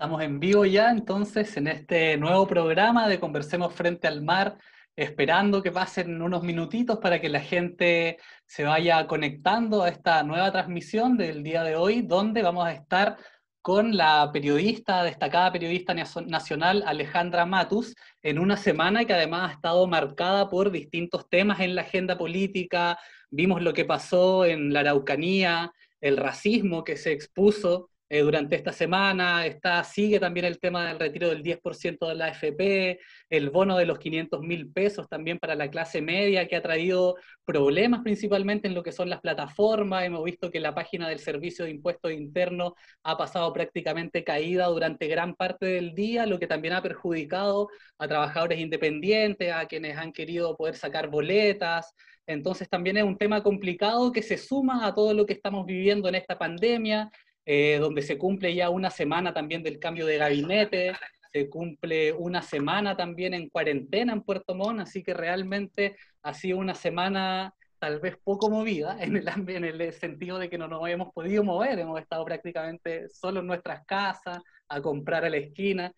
Estamos en vivo ya entonces en este nuevo programa de Conversemos frente al mar, esperando que pasen unos minutitos para que la gente se vaya conectando a esta nueva transmisión del día de hoy, donde vamos a estar con la periodista, destacada periodista nacional Alejandra Matus, en una semana que además ha estado marcada por distintos temas en la agenda política. Vimos lo que pasó en la Araucanía, el racismo que se expuso eh, durante esta semana. Está, sigue también el tema del retiro del 10% de la AFP, el bono de los 500 mil pesos también para la clase media, que ha traído problemas principalmente en lo que son las plataformas. Hemos visto que la página del Servicio de Impuestos Internos ha pasado prácticamente caída durante gran parte del día, lo que también ha perjudicado a trabajadores independientes, a quienes han querido poder sacar boletas. Entonces también es un tema complicado que se suma a todo lo que estamos viviendo en esta pandemia, eh, donde se cumple ya una semana también del cambio de gabinete, se cumple una semana también en cuarentena en Puerto Montt, así que realmente ha sido una semana tal vez poco movida en el, en el sentido de que no nos hemos podido mover, hemos estado prácticamente solo en nuestras casas, a comprar a la esquina,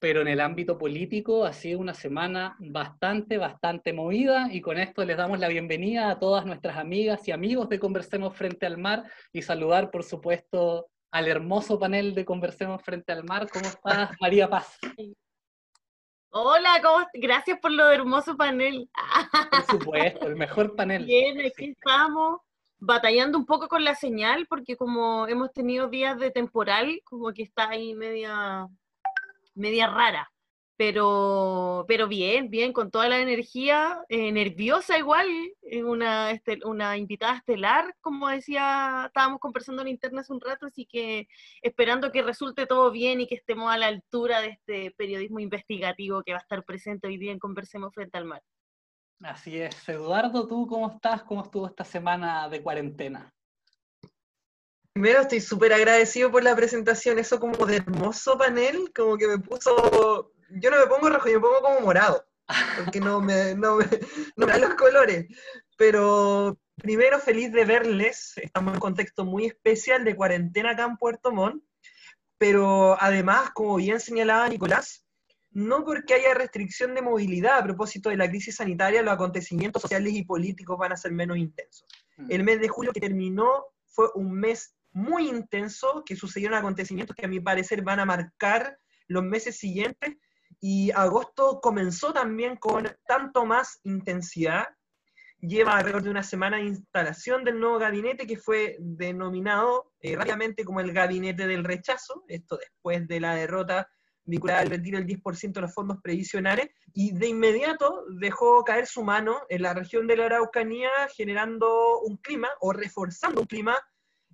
pero en el ámbito político ha sido una semana bastante, bastante movida y con esto les damos la bienvenida a todas nuestras amigas y amigos de Conversemos Frente al Mar y saludar, por supuesto, al hermoso panel de Conversemos Frente al Mar. ¿Cómo estás, María Paz? Hola, ¿cómo gracias por lo hermoso panel. Por supuesto, el mejor panel. Bien, aquí estamos batallando un poco con la señal porque como hemos tenido días de temporal, como que está ahí media media rara, pero, pero bien, bien, con toda la energía, eh, nerviosa igual, una, este, una invitada estelar, como decía, estábamos conversando en internet hace un rato, así que esperando que resulte todo bien y que estemos a la altura de este periodismo investigativo que va a estar presente hoy día en Conversemos Frente al Mar. Así es. Eduardo, ¿tú cómo estás? ¿Cómo estuvo esta semana de cuarentena? Primero estoy súper agradecido por la presentación, eso como de hermoso panel, como que me puso, yo no me pongo rojo, yo me pongo como morado, porque no me, no me, no me dan los colores. Pero primero feliz de verles, estamos en un contexto muy especial de cuarentena acá en Puerto Montt, pero además, como bien señalaba Nicolás, no porque haya restricción de movilidad a propósito de la crisis sanitaria, los acontecimientos sociales y políticos van a ser menos intensos. Mm. El mes de julio que terminó fue un mes muy intenso, que sucedieron acontecimientos que a mi parecer van a marcar los meses siguientes, y agosto comenzó también con tanto más intensidad. Lleva alrededor de una semana de instalación del nuevo gabinete que fue denominado eh, rápidamente como el gabinete del rechazo, esto después de la derrota vinculada al retiro del 10% de los fondos previsionales, y de inmediato dejó caer su mano en la región de la Araucanía, generando un clima o reforzando un clima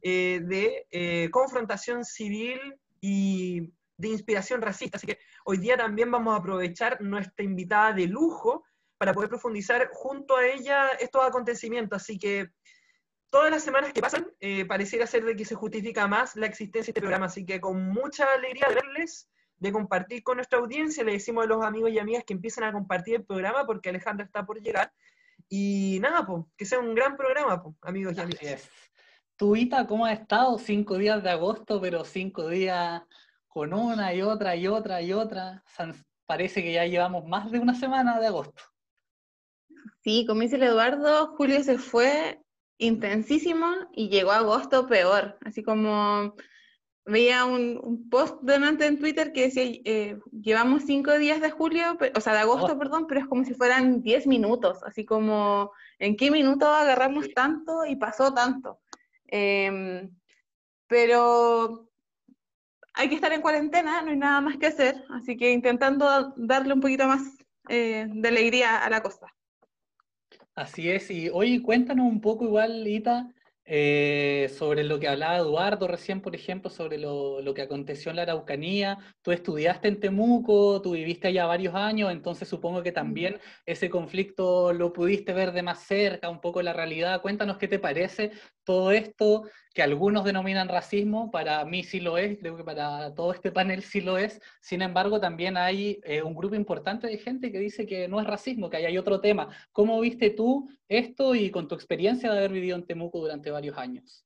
eh, de eh, confrontación civil y de inspiración racista. Así que hoy día también vamos a aprovechar nuestra invitada de lujo para poder profundizar junto a ella estos acontecimientos. Así que todas las semanas que pasan, eh, pareciera ser de que se justifica más la existencia de este programa. Así que con mucha alegría de verles, de compartir con nuestra audiencia, le decimos a los amigos y amigas que empiecen a compartir el programa porque Alejandra está por llegar. Y nada, pues, que sea un gran programa, amigos y amigas. ¿Tu Ita cómo ha estado? Cinco días de agosto, pero cinco días con una y otra y otra y otra. Parece que ya llevamos más de una semana de agosto. Sí, como dice el Eduardo, julio se fue intensísimo y llegó agosto peor. Así como veía un, post delante en Twitter que decía, eh, llevamos cinco días de julio, o sea, de agosto, perdón, pero es como si fueran diez minutos, así como, ¿en qué minuto agarramos tanto y pasó tanto? Em, pero hay que estar en cuarentena, no hay nada más que hacer, así que intentando darle un poquito más eh, de alegría a la cosa. Así es, y hoy cuéntanos un poco igual, Ita, eh, sobre lo que hablaba Eduardo recién, por ejemplo, sobre lo, lo, que aconteció en la Araucanía. Tú estudiaste en Temuco, tú viviste allá varios años, entonces supongo que también ese conflicto lo pudiste ver de más cerca, un poco la realidad. Cuéntanos qué te parece todo esto que algunos denominan racismo, para mí sí lo es, creo que para todo este panel sí lo es. Sin embargo, también hay eh, un grupo importante de gente que dice que no es racismo, que hay otro tema. ¿Cómo viste tú esto y con tu experiencia de haber vivido en Temuco durante varios años?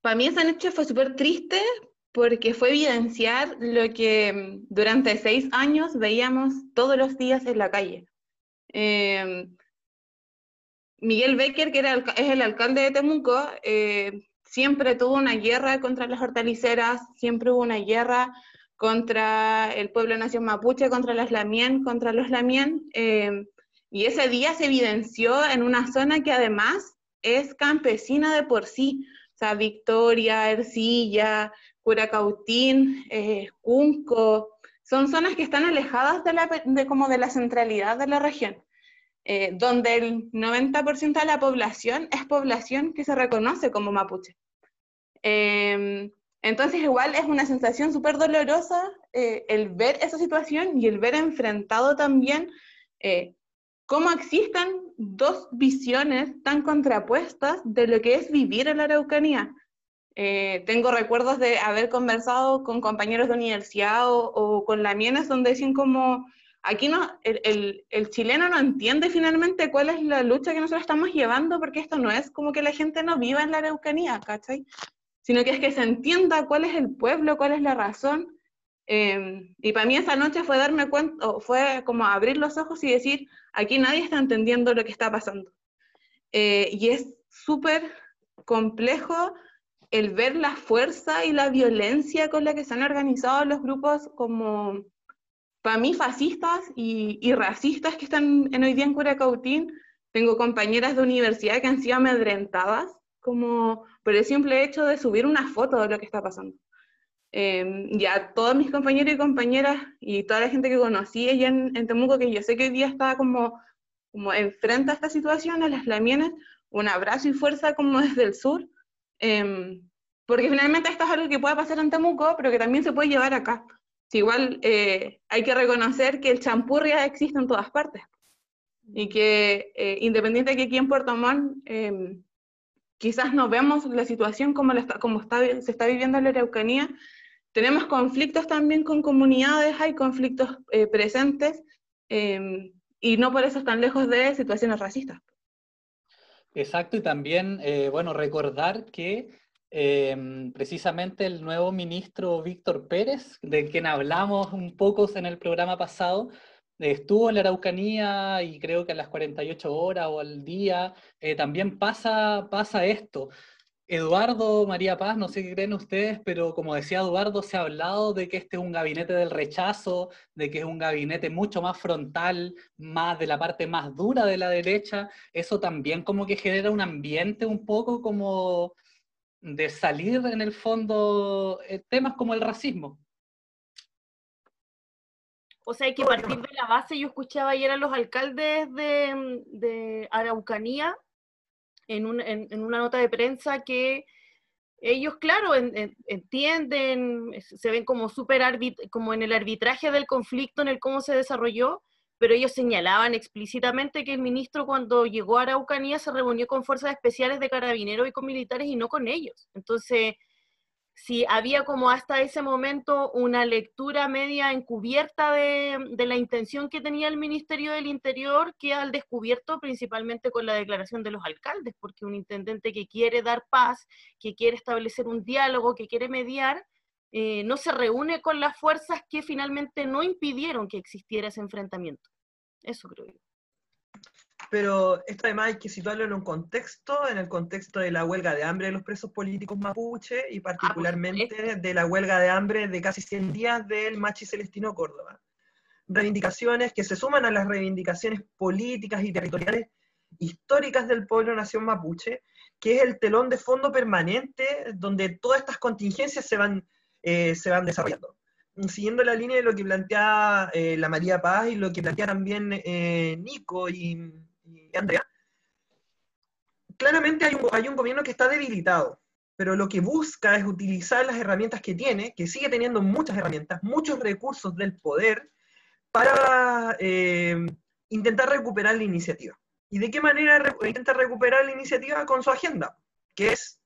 Para mí esa noche fue súper triste porque fue evidenciar lo que mm, durante seis años veíamos todos los días en la calle. Em, Miguel Becker, que era es el alcalde de Temuco, eh, siempre tuvo una guerra contra las hortaliceras, siempre hubo una guerra contra el pueblo nación mapuche, contra los lamien, contra los lamien, em, y ese día se evidenció en una zona que además es campesina de por sí, o sea, Victoria, Ercilla, Curacautín, eh, son zonas que están alejadas de, la, de, como de la centralidad de la región, eh, donde el 90% de la población es población que se reconoce como mapuche. Em, entonces igual es una sensación súper dolorosa eh, el ver esa situación y el ver enfrentado también cómo existen dos visiones tan contrapuestas de lo que es vivir en la Araucanía. Eh, tengo recuerdos de haber conversado con compañeros de universidad o, con la Mienes donde dicen como, aquí no, el, el, chileno no entiende finalmente cuál es la lucha que nosotros estamos llevando, porque esto no es como que la gente no viva en la Araucanía, ¿cachai? Sino que es que se entienda cuál es el pueblo, cuál es la razón. Eh, y para mí esa noche fue darme cuenta, fue como abrir los ojos y decir, aquí nadie está entendiendo lo que está pasando. Eh, y es súper complejo el ver la fuerza y la violencia con la que se han organizado los grupos como, para mí, fascistas y, racistas que están en hoy día en Curacautín. Tengo compañeras de universidad que han sido amedrentadas como por el simple hecho de subir una foto de lo que está pasando. Eh, ya todos mis compañeros y compañeras y toda la gente que conocí allá en, en, Temuco, que yo sé que hoy día está como, como enfrente a esta situación, a las lamienes, un abrazo y fuerza como desde el sur, Em, porque finalmente esto es algo que puede pasar en Temuco, pero que también se puede llevar acá. Si igual eh, hay que reconocer que el champurria existe en todas partes y que eh, independiente de que aquí en Puerto Montt em, quizás no vemos la situación como, está, como está, se está viviendo en la Araucanía, tenemos conflictos también con comunidades, hay conflictos eh, presentes em, y no por eso están lejos de situaciones racistas. Exacto, y también, eh, bueno, recordar que em, precisamente el nuevo ministro Víctor Pérez, de quien hablamos un poco en el programa pasado, estuvo en la Araucanía y creo que a las 48 horas o al día eh, también pasa, pasa esto. Eduardo, María Paz, no sé qué creen ustedes, pero como decía Eduardo, se ha hablado de que este es un gabinete del rechazo, de que es un gabinete mucho más frontal, más de la parte más dura de la derecha. Eso también como que genera un ambiente un poco como de salir en el fondo eh, temas como el racismo. O sea, hay que partir de la base. Yo escuchaba ayer a los alcaldes de, de Araucanía en, una nota de prensa que ellos, claro, entienden, se ven como súper como en el arbitraje del conflicto, en el cómo se desarrolló, pero ellos señalaban explícitamente que el ministro cuando llegó a Araucanía se reunió con fuerzas especiales de carabineros y con militares y no con ellos. Entonces, si había como hasta ese momento una lectura media encubierta de, la intención que tenía el Ministerio del Interior, que al descubierto principalmente con la declaración de los alcaldes, porque un intendente que quiere dar paz, que quiere establecer un diálogo, que quiere mediar, eh, no se reúne con las fuerzas que finalmente no impidieron que existiera ese enfrentamiento. Eso creo yo pero esto además hay que situarlo en un contexto, en el contexto de la huelga de hambre de los presos políticos mapuche y ah, particularmente de la huelga de hambre de casi 100 días del Machi Celestino Córdoba. Reivindicaciones que se suman a las reivindicaciones políticas y territoriales históricas del pueblo nación mapuche, que es el telón de fondo permanente donde todas estas contingencias se van, eh, se van desarrollando siguiendo la línea de lo que plantea eh, la María Paz y lo que plantea también eh, Nico y, Andrea, claramente hay un, hay un gobierno que está debilitado, pero lo que busca es utilizar las herramientas que tiene, que sigue teniendo muchas herramientas, muchos recursos del poder, para eh, intentar recuperar la iniciativa. ¿Y de qué manera intenta recuperar la iniciativa? Con su agenda, que es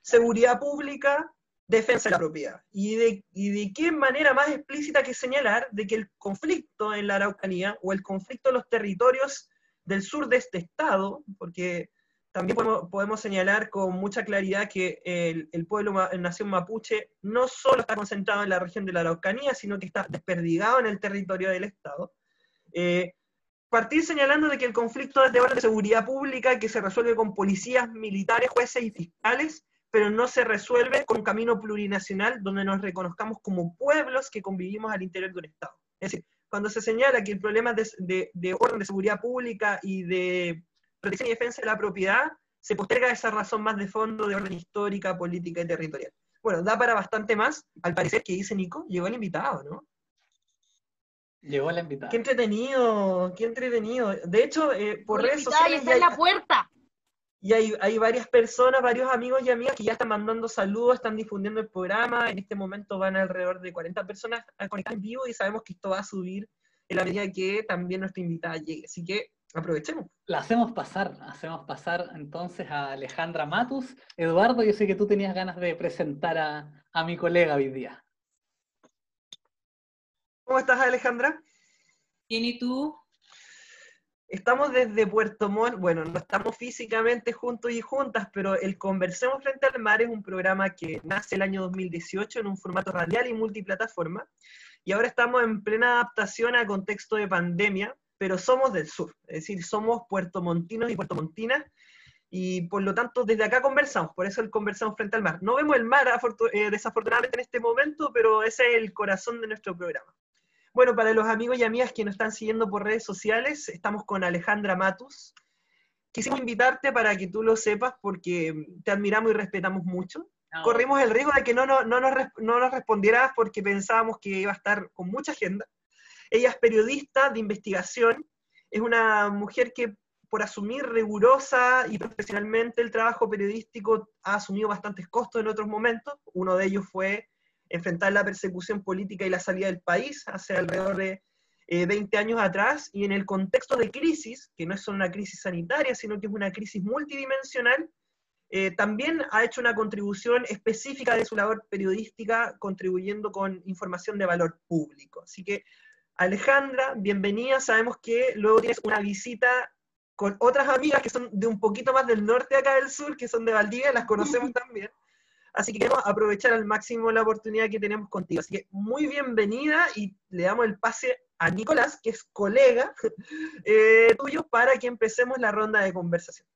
seguridad pública, defensa de la propiedad. ¿Y de, ¿Y de qué manera más explícita que señalar de que el conflicto en la Araucanía o el conflicto en los territorios del sur de este estado, porque también podemos, señalar con mucha claridad que el, pueblo, la nación mapuche, no solo está concentrado en la región de la Araucanía, sino que está desperdigado en el territorio del Estado. Eh, partir señalando de que el conflicto es de orden de seguridad pública que se resuelve con policías, militares, jueces y fiscales, pero no se resuelve con un camino plurinacional donde nos reconozcamos como pueblos que convivimos al interior de un Estado. Es decir, cuando se señala que el problema de, de orden de seguridad pública y de protección y defensa de la propiedad, se posterga esa razón más de fondo de orden histórica, política y territorial. Bueno, da para bastante más, al parecer, que dice Nico, llegó el invitado, ¿no? Llegó el invitado. Qué entretenido, qué entretenido. De hecho, eh, por redes sociales... Está en la puerta. Y hay, hay, varias personas, varios amigos y amigas que ya están mandando saludos, están difundiendo el programa. En este momento van alrededor de 40 personas a conectar en vivo y sabemos que esto va a subir en la medida que también nuestra invitada llegue. Así que aprovechemos. La hacemos pasar, hacemos pasar entonces a Alejandra Matus. Eduardo, yo sé que tú tenías ganas de presentar a, mi colega hoy día. ¿Cómo estás, Alejandra? Bien, ¿y tú? Estamos desde Puerto Montt, bueno, no estamos físicamente juntos y juntas, pero el Conversemos Frente al Mar es un programa que nace el año 2018 en un formato radial y multiplataforma, y ahora estamos en plena adaptación a contexto de pandemia, pero somos del sur, es decir, somos puertomontinos y puertomontinas, y por lo tanto desde acá conversamos, por eso el conversamos frente al mar. No vemos el mar eh, desafortunadamente en este momento, pero ese es el corazón de nuestro programa. Bueno, para los amigos y amigas que nos están siguiendo por redes sociales, estamos con Alejandra Matus. Quisimos invitarte para que tú lo sepas porque te admiramos y respetamos mucho. Ah, Corrimos el riesgo de que no, no, no, nos, no nos respondieras porque pensábamos que iba a estar con mucha agenda. Ella es periodista de investigación, es una mujer que por asumir rigurosa y profesionalmente el trabajo periodístico ha asumido bastantes costos en otros momentos. Uno de ellos fue enfrentar la persecución política y la salida del país hace alrededor de 20 eh, años atrás, y en el contexto de crisis, que no es solo una crisis sanitaria, sino que es una crisis multidimensional, eh, también ha hecho una contribución específica de su labor periodística, contribuyendo con información de valor público. Así que Alejandra, bienvenida. Sabemos que luego tienes una visita con otras amigas que son de un poquito más del norte acá del sur, que son de Valdivia, las conocemos también. Así que queremos aprovechar al máximo la oportunidad que tenemos contigo. Así que muy bienvenida y le damos el pase a Nicolás, que es colega eh, tuyo, para que empecemos la ronda de conversación.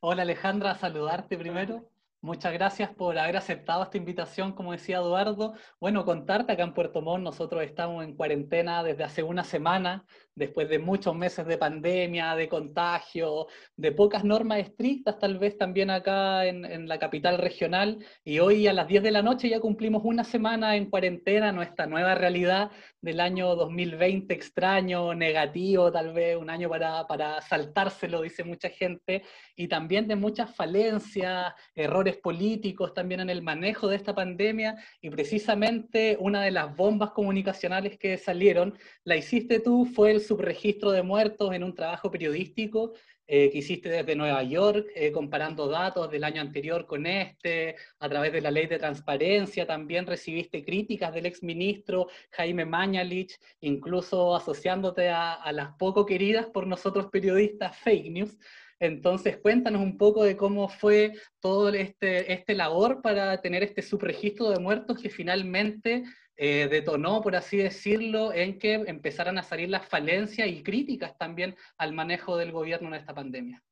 Hola Alejandra, saludarte primero. Muchas gracias por haber aceptado esta invitación, como decía Eduardo. Bueno, contarte, acá en Puerto Montt nosotros estamos en cuarentena desde hace una semana, después de muchos meses de pandemia, de contagio, de pocas normas estrictas tal vez también acá en, la capital regional. Y hoy a las 10 de la noche ya cumplimos una semana en cuarentena, nuestra nueva realidad del año 2020 extraño, negativo, tal vez un año para, para saltárselo, dice mucha gente, y también de muchas falencias, errores políticos también en el manejo de esta pandemia, y precisamente una de las bombas comunicacionales que salieron, la hiciste tú, fue el subregistro de muertos en un trabajo periodístico eh, que hiciste desde Nueva York, eh, comparando datos del año anterior con este, a través de la ley de transparencia, también recibiste críticas del exministro Jaime Mañalich, incluso asociándote a, a las poco queridas por nosotros periodistas fake news. Entonces, cuéntanos un poco de cómo fue todo este, este labor para tener este subregistro de muertos que finalmente eh, detonó, por así decirlo, en que empezaran a salir las falencias y críticas también al manejo del gobierno en esta pandemia.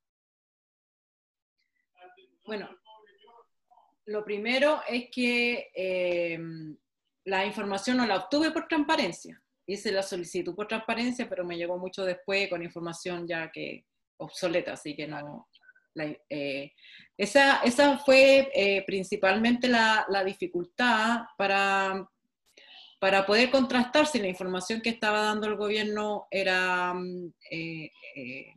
Bueno, lo primero es que eh, la información no la obtuve por transparencia. Hice la solicitud por transparencia, pero me llegó mucho después con información ya que obsoleta, así que no. Eh, esa, esa, fue principalmente la, la dificultad para para poder contrastar si la información que estaba dando el gobierno era mm, eh, eh,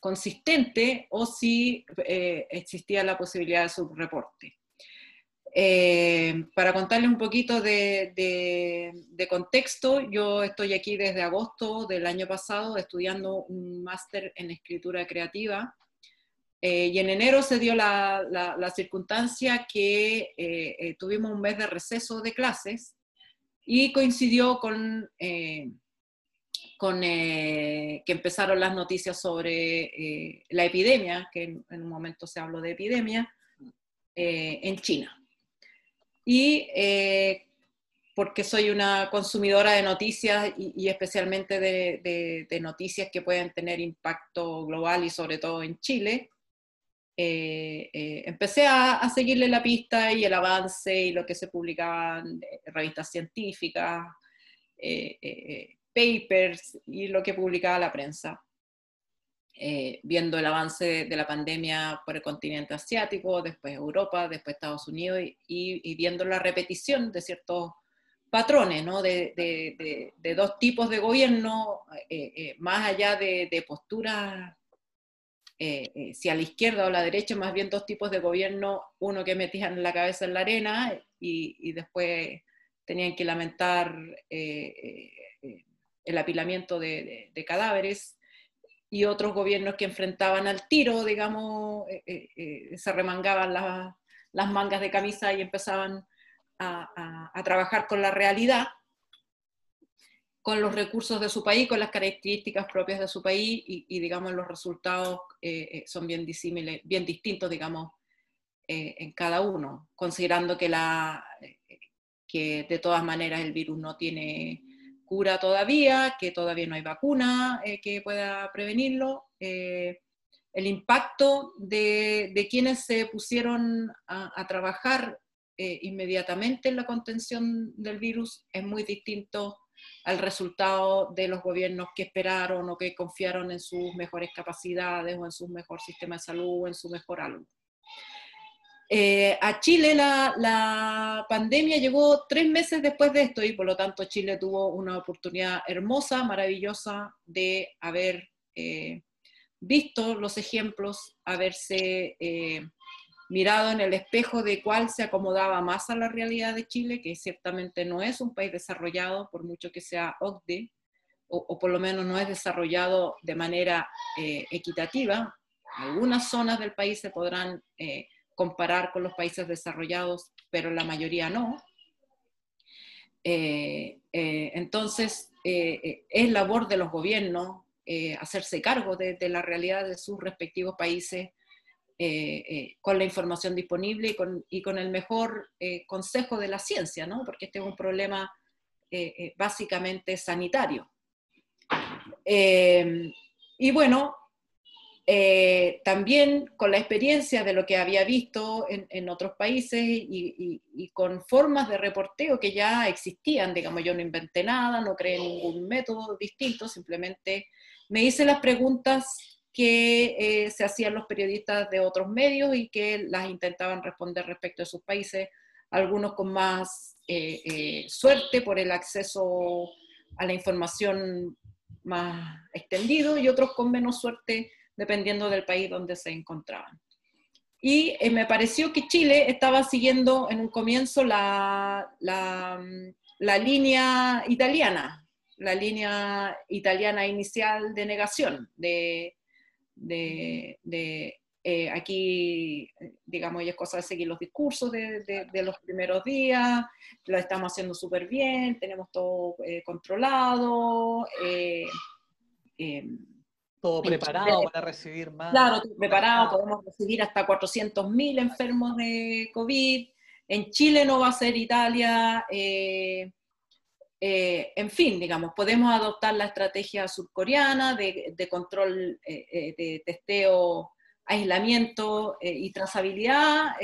consistente o si eh, existía la posibilidad de subreporte. para contarle un poquito de, contexto, yo estoy aquí desde agosto del año pasado estudiando un máster en escritura creativa y en enero se dio la circunstancia que tuvimos un mes de receso de clases y coincidió con, eh, con que empezaron las noticias sobre la epidemia, que en, un momento se habló de epidemia, en China. Y porque soy una consumidora de noticias y, especialmente de, noticias que pueden tener impacto global y sobre todo en Chile, eh, eh, empecé a, seguirle la pista y el avance y lo que se publicaba en revistas científicas, eh, papers y lo que publicaba la prensa. viendo el avance de la pandemia por el continente asiático, después Europa, después Estados Unidos y, y viendo la repetición de ciertos patrones, ¿no? de, dos tipos de gobierno, eh, eh, más allá de, posturas, eh, si a la izquierda o a la derecha, más bien dos tipos de gobierno, uno que metían la cabeza en la arena y, después tenían que lamentar el apilamiento de, cadáveres, y otros gobiernos que enfrentaban al tiro, digamos, se remangaban las mangas de camisa y empezaban a, trabajar con la realidad, con los recursos de su país, con las características propias de su país y, digamos, los resultados eh, eh, son bien disímiles, bien distintos, digamos, eh, en cada uno, considerando que, la, que de todas maneras el virus no tiene cura todavía, que todavía no hay vacuna que pueda prevenirlo. el impacto de, de, quienes se pusieron a, a trabajar eh, inmediatamente en la contención del virus es muy distinto al resultado de los gobiernos que esperaron o que confiaron en sus mejores capacidades o en su mejor sistema de salud o en su mejor algo. Eh, a Chile la, pandemia llegó tres meses después de esto y por lo tanto Chile tuvo una oportunidad hermosa, maravillosa de haber eh, visto los ejemplos, haberse mirado en el espejo de cuál se acomodaba más a la realidad de Chile, que ciertamente no es un país desarrollado, por mucho que sea OCDE, o, por lo menos no es desarrollado de manera eh, equitativa. Algunas zonas del país se podrán eh, comparar con los países desarrollados, pero la mayoría no. Eh, entonces, es labor de los gobiernos hacerse cargo de la realidad de sus respectivos países eh, eh, con la información disponible y con, el mejor eh, consejo de la ciencia, ¿no? porque este es un problema básicamente sanitario. y bueno, también con la experiencia de lo que había visto en, otros países y, y, con formas de reporteo que ya existían, digamos, yo no inventé nada, no creé ningún método distinto, simplemente me hice las preguntas que eh, se hacían los periodistas de otros medios y que las intentaban responder respecto a sus países, algunos con más eh, eh, suerte por el acceso a la información más extendido y otros con menos suerte dependiendo del país donde se encontraban. Y me pareció que Chile estaba siguiendo en un comienzo la, la, la línea italiana, la línea italiana inicial de negación, de, de, eh, aquí, digamos, ya es cosa de seguir los discursos de, los primeros días, lo estamos haciendo súper bien, tenemos todo eh, controlado. Eh, todo preparado para recibir más. Claro, todo preparado, podemos recibir hasta 400.000 enfermos de COVID. En Chile no va a ser Italia. Eh, en fin, digamos, podemos adoptar la estrategia surcoreana de, control, eh, eh, de testeo, aislamiento y trazabilidad.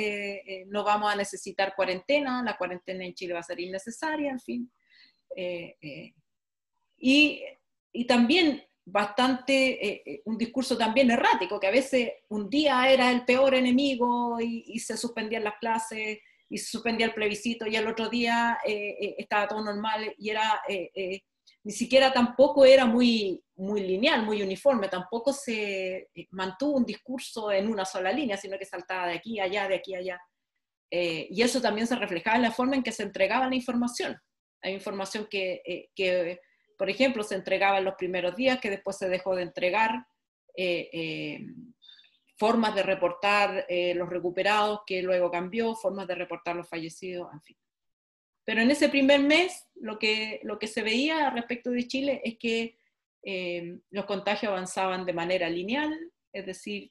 no vamos a necesitar cuarentena, la cuarentena en Chile va a ser innecesaria, en fin. Y, y, también bastante, un discurso también errático, que a veces un día era el peor enemigo y, y se suspendían las clases y se suspendía el plebiscito y el otro día eh, eh, estaba todo normal y era, eh, ni siquiera tampoco era muy, muy lineal, muy uniforme, tampoco se mantuvo un discurso en una sola línea, sino que saltaba de aquí a allá, de aquí a allá. y eso también se reflejaba en la forma en que se entregaba la información. Hay información que, que por ejemplo, se entregaba en los primeros días, que después se dejó de entregar formas de reportar eh, los recuperados que luego cambió, formas de reportar los fallecidos, en fin. Pero en ese primer mes lo que, lo que se veía respecto de Chile es que eh, los contagios avanzaban de manera lineal, es decir,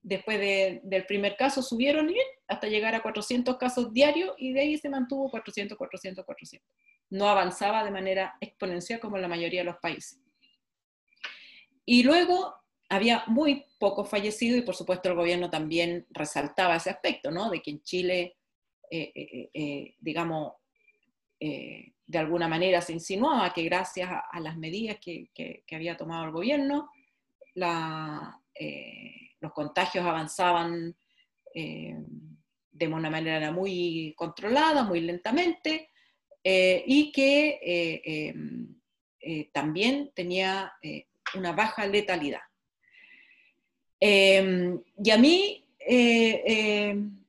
después del primer caso subieron hasta llegar a 400 casos diarios y de ahí se mantuvo 400, 400, 400. No avanzaba de manera exponencial como en la mayoría de los países. Y luego había muy pocos fallecidos y por supuesto el gobierno también resaltaba ese aspecto, ¿no? De que en Chile, eh, eh, eh, digamos, de alguna manera se insinuaba que gracias a, las medidas que, había tomado el gobierno, los contagios avanzaban de una manera muy controlada, muy lentamente, y que también tenía una baja letalidad. Em, y a mí, eh, em,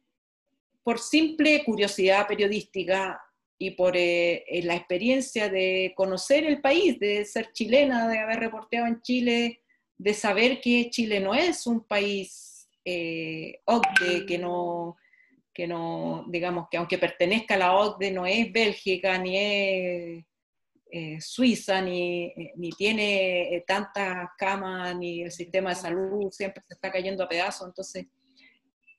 por simple curiosidad periodística y por eh, eh, la experiencia de conocer el país, de ser chilena, de haber reporteado en Chile, de saber que Chile no es un país OCDE, que no, que no, digamos, que aunque pertenezca a la OCDE, no es Bélgica, ni es eh, Suiza, ni, eh, ni tiene eh, tantas camas, ni el sistema de salud siempre se está cayendo a pedazos. Entonces,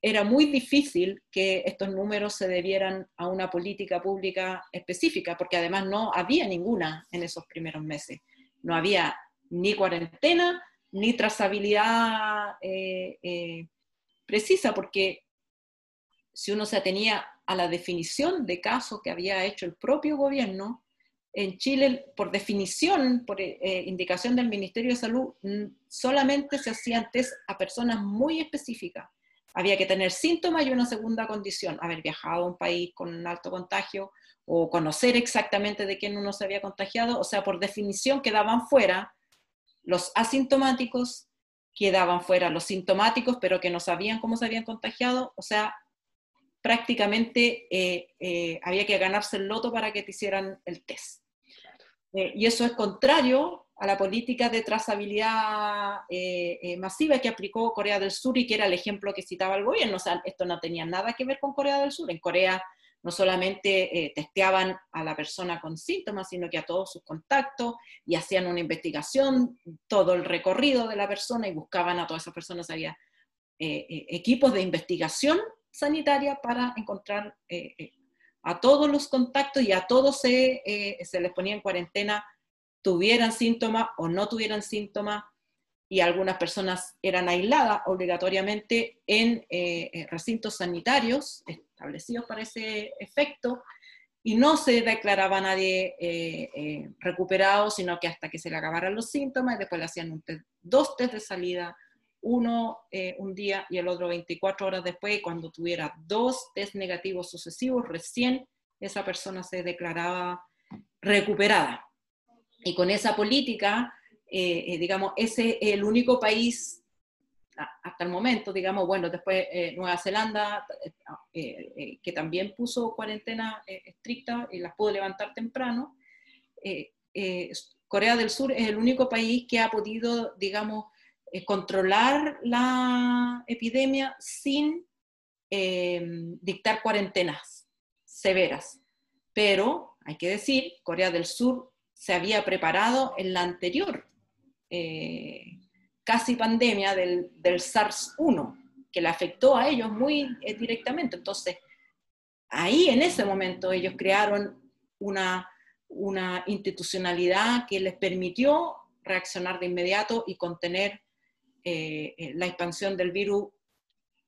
era muy difícil que estos números se debieran a una política pública específica, porque además no había ninguna en esos primeros meses. No había ni cuarentena, ni trazabilidad precisa, porque si uno se atenía a la definición de caso que había hecho el propio gobierno, en Chile, por definición, por eh, eh, indicación del Ministerio de Salud, solamente se hacían test a personas muy específicas. Había que tener síntomas y una segunda condición, haber viajado a un país con un alto contagio o conocer exactamente de quién uno se había contagiado. O sea, por definición quedaban fuera los asintomáticos, quedaban fuera los sintomáticos, pero que no sabían cómo se habían contagiado. O sea, prácticamente eh, había que ganarse el loto para que te hicieran el test. Eh, y eso es contrario a la política de trazabilidad eh, eh, masiva que aplicó Corea del Sur y que era el ejemplo que citaba el gobierno. O sea, esto no tenía nada que ver con Corea del Sur. En Corea no solamente testeaban a la persona con síntomas, sino que a todos sus contactos y hacían una investigación, todo el recorrido de la persona y buscaban a todas esas personas. Había equipos de investigación sanitaria para encontrar a todos los contactos y a todos se, eh, se les ponía en cuarentena, tuvieran síntomas o no tuvieran síntomas, y algunas personas eran aisladas obligatoriamente en eh, recintos sanitarios establecidos para ese efecto, y no se declaraba nadie eh, recuperado, sino que hasta que se le acabaran los síntomas, y después le hacían dos test de salida, uno eh, un día y el otro 24 horas después, cuando tuviera dos test negativos sucesivos, recién esa persona se declaraba recuperada. Y con esa política, eh, eh, digamos, ese es el único país hasta el momento, digamos, bueno, después Nueva Zelanda, que también puso cuarentena estricta y las pudo levantar temprano. Corea del Sur es el único país que ha podido, digamos, controlar la epidemia sin eh, dictar cuarentenas severas. Pero, hay que decir, Corea del Sur se había preparado en la anterior eh, casi pandemia del, SARS-1, que le afectó a ellos muy eh, directamente. Entonces, ahí en ese momento ellos crearon una, una institucionalidad que les permitió reaccionar de inmediato y contener eh, eh, la expansión del virus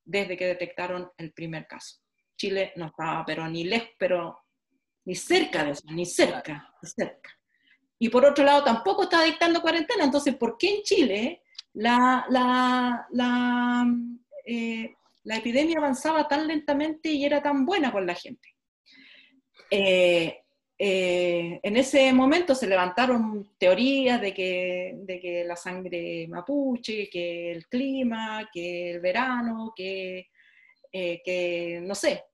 desde que detectaron el primer caso. Chile no estaba, pero ni lejos, pero ni cerca de eso, ni cerca, ni cerca. Y por otro lado, tampoco está dictando cuarentena. Entonces, ¿por qué en Chile la, la, la, eh, la epidemia avanzaba tan lentamente y era tan buena con la gente? Eh, en ese momento se levantaron teorías de que, de que, la sangre mapuche, que el clima, que el verano, que, eh, que no sé,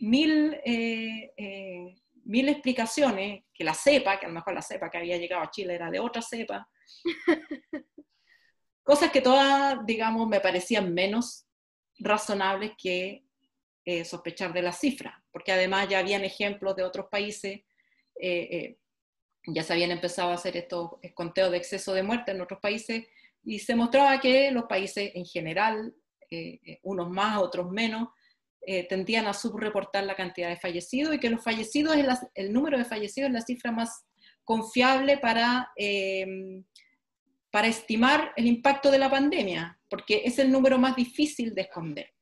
mil, eh, mil explicaciones, que la cepa, que a lo mejor la cepa que había llegado a Chile era de otra cepa. Cosas que todas, digamos, me parecían menos razonables que sospechar de la cifra, porque además ya habían ejemplos de otros países eh, eh, ya se habían empezado a hacer estos conteos de exceso de muerte en otros países y se mostraba que los países en general, eh, eh, unos más, otros menos, eh, tendían a subreportar la cantidad de fallecidos y que los fallecidos, es el número de fallecidos es la cifra más confiable para, para estimar el impacto de la pandemia, porque es el número más difícil de esconder.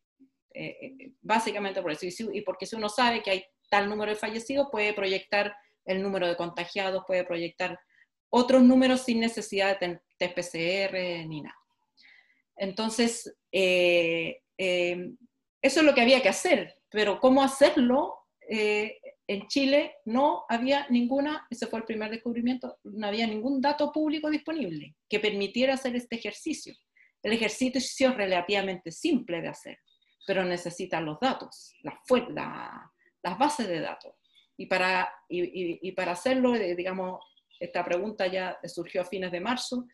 básicamente por eso, y porque si uno sabe que hay tal número de fallecidos, puede proyectar el número de contagiados, puede proyectar otros números sin necesidad de test PCR ni nada. Entonces, eh, eh, eso es lo que había que hacer, pero ¿cómo hacerlo? Eh, en Chile no había ninguna, ese fue el primer descubrimiento, no había ningún dato público disponible que permitiera hacer este ejercicio. El ejercicio es relativamente simple de hacer, pero necesita los datos, las bases de datos. Y para, y, para hacerlo, eh, digamos, esta pregunta ya surgió a fines de marzo,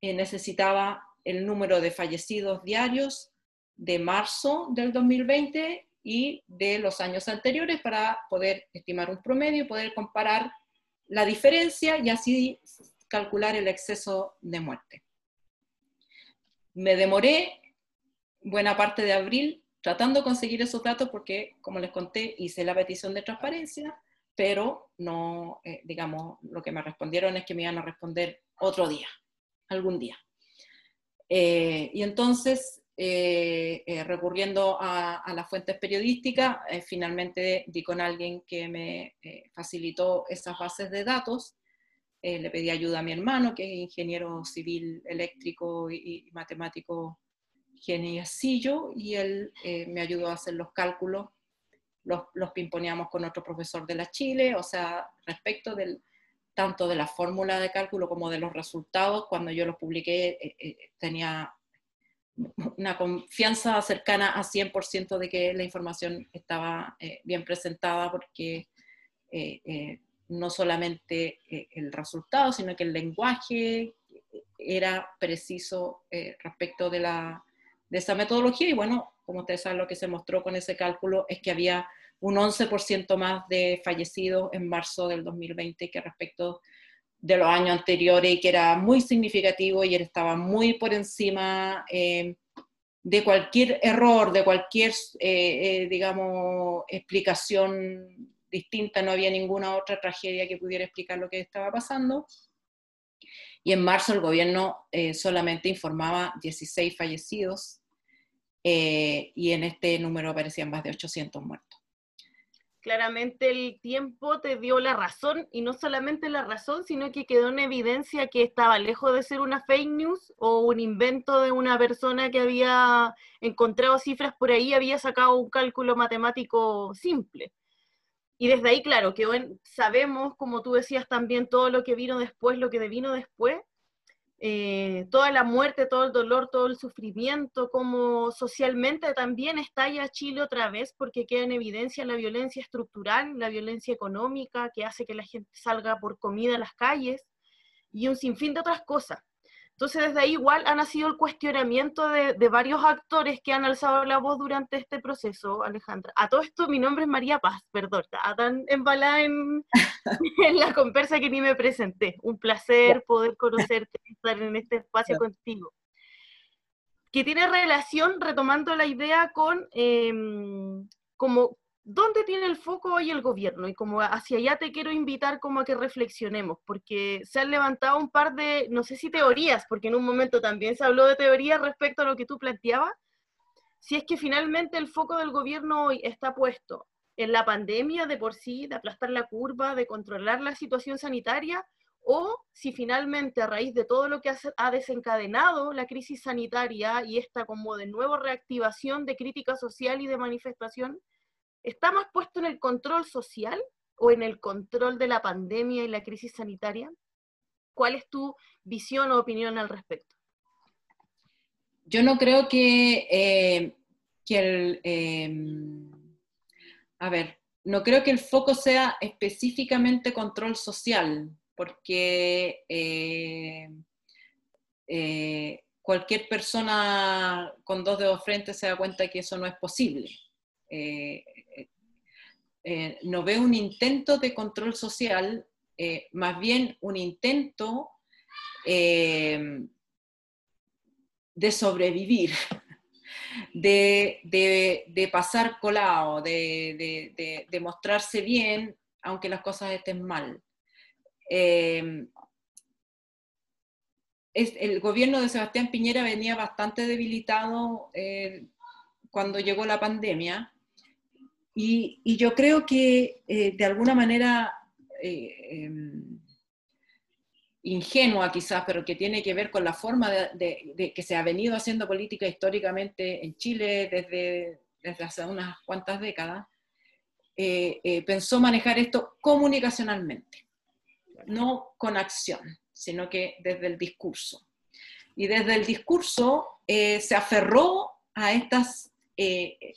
eh, necesitaba el número de fallecidos diarios de marzo del 2020 y de los años anteriores para poder estimar un promedio y poder comparar la diferencia y así calcular el exceso de muerte. Me demoré buena parte de abril tratando de conseguir esos datos porque, como les conté, hice la petición de transparencia, pero no, eh, digamos, lo que me respondieron es que me iban a responder otro día, algún día. Eh, y entonces, eh, recurriendo a, las fuentes periodísticas, finalmente di con alguien que me facilitó esas bases de datos. le pedí ayuda a mi hermano, que es ingeniero civil eléctrico y matemático Geniacillo y él eh, me ayudó a hacer los cálculos, los, los pimponeamos con otro profesor de la Chile, o sea, respecto del, tanto de la fórmula de cálculo como de los resultados, cuando yo los publiqué eh, eh, tenía una confianza cercana a 100% de que la información estaba bien presentada porque no solamente el resultado, sino que el lenguaje era preciso respecto de la, de esa metodología y bueno, como ustedes saben, lo que se mostró con ese cálculo es que había un 11% más de fallecidos en marzo del 2020 que respecto de los años anteriores y que era muy significativo y él estaba muy por encima eh, de cualquier error, de cualquier, eh, eh, digamos, explicación distinta, no había ninguna otra tragedia que pudiera explicar lo que estaba pasando. Y en marzo el gobierno solamente informaba 16 fallecidos eh, y en este número aparecían más de 800 muertos. Claramente el tiempo te dio la razón, y no solamente la razón, sino que quedó en evidencia que estaba lejos de ser una fake news o un invento de una persona que había encontrado cifras por ahí, había sacado un cálculo matemático simple. Y desde ahí, claro, que sabemos, como tú decías también, todo lo que vino después, lo que vino después, eh, toda la muerte, todo el dolor, todo el sufrimiento, como socialmente también estalla Chile otra vez porque queda en evidencia la violencia estructural, la violencia económica que hace que la gente salga por comida a las calles y un sinfín de otras cosas. Entonces, desde ahí igual ha nacido el cuestionamiento de, varios actores que han alzado la voz durante este proceso, Alejandra. A todo esto, mi nombre es María Paz, perdón, estaba tan embalada en, en la conversa que ni me presenté. Un placer poder conocerte, estar en este espacio contigo. Que tiene relación, retomando la idea, con em, como ¿dónde tiene el foco hoy el gobierno? Y como hacia allá te quiero invitar como a que reflexionemos, porque se han levantado un par de, no sé si teorías, porque en un momento también se habló de teorías respecto a lo que tú planteabas, si es que finalmente el foco del gobierno hoy está puesto en la pandemia de por sí, de aplastar la curva, de controlar la situación sanitaria, o si finalmente a raíz de todo lo que ha desencadenado la crisis sanitaria y esta como de nuevo reactivación de crítica social y de manifestación, ¿Está más puesto en el control social o en el control de la pandemia y la crisis sanitaria? ¿Cuál es tu visión o opinión al respecto? Yo no creo que, eh, el... Em, a ver, no creo que el foco sea específicamente control social, porque eh, eh, cualquier persona con dos dedos frente se da cuenta que eso no es posible. No veo un intento de control social eh, más bien un intento eh, de sobrevivir, de, pasar colado, de, mostrarse bien, aunque las cosas estén mal. Eh, el gobierno de Sebastián Piñera venía bastante debilitado cuando llegó la pandemia y, yo creo que de alguna manera eh, em, ingenua quizás, pero que tiene que ver con la forma de, que se ha venido haciendo política históricamente en Chile desde, desde hace unas cuantas décadas, eh, eh, pensó manejar esto comunicacionalmente, no con acción, sino que desde el discurso. Y desde el discurso se aferró a estas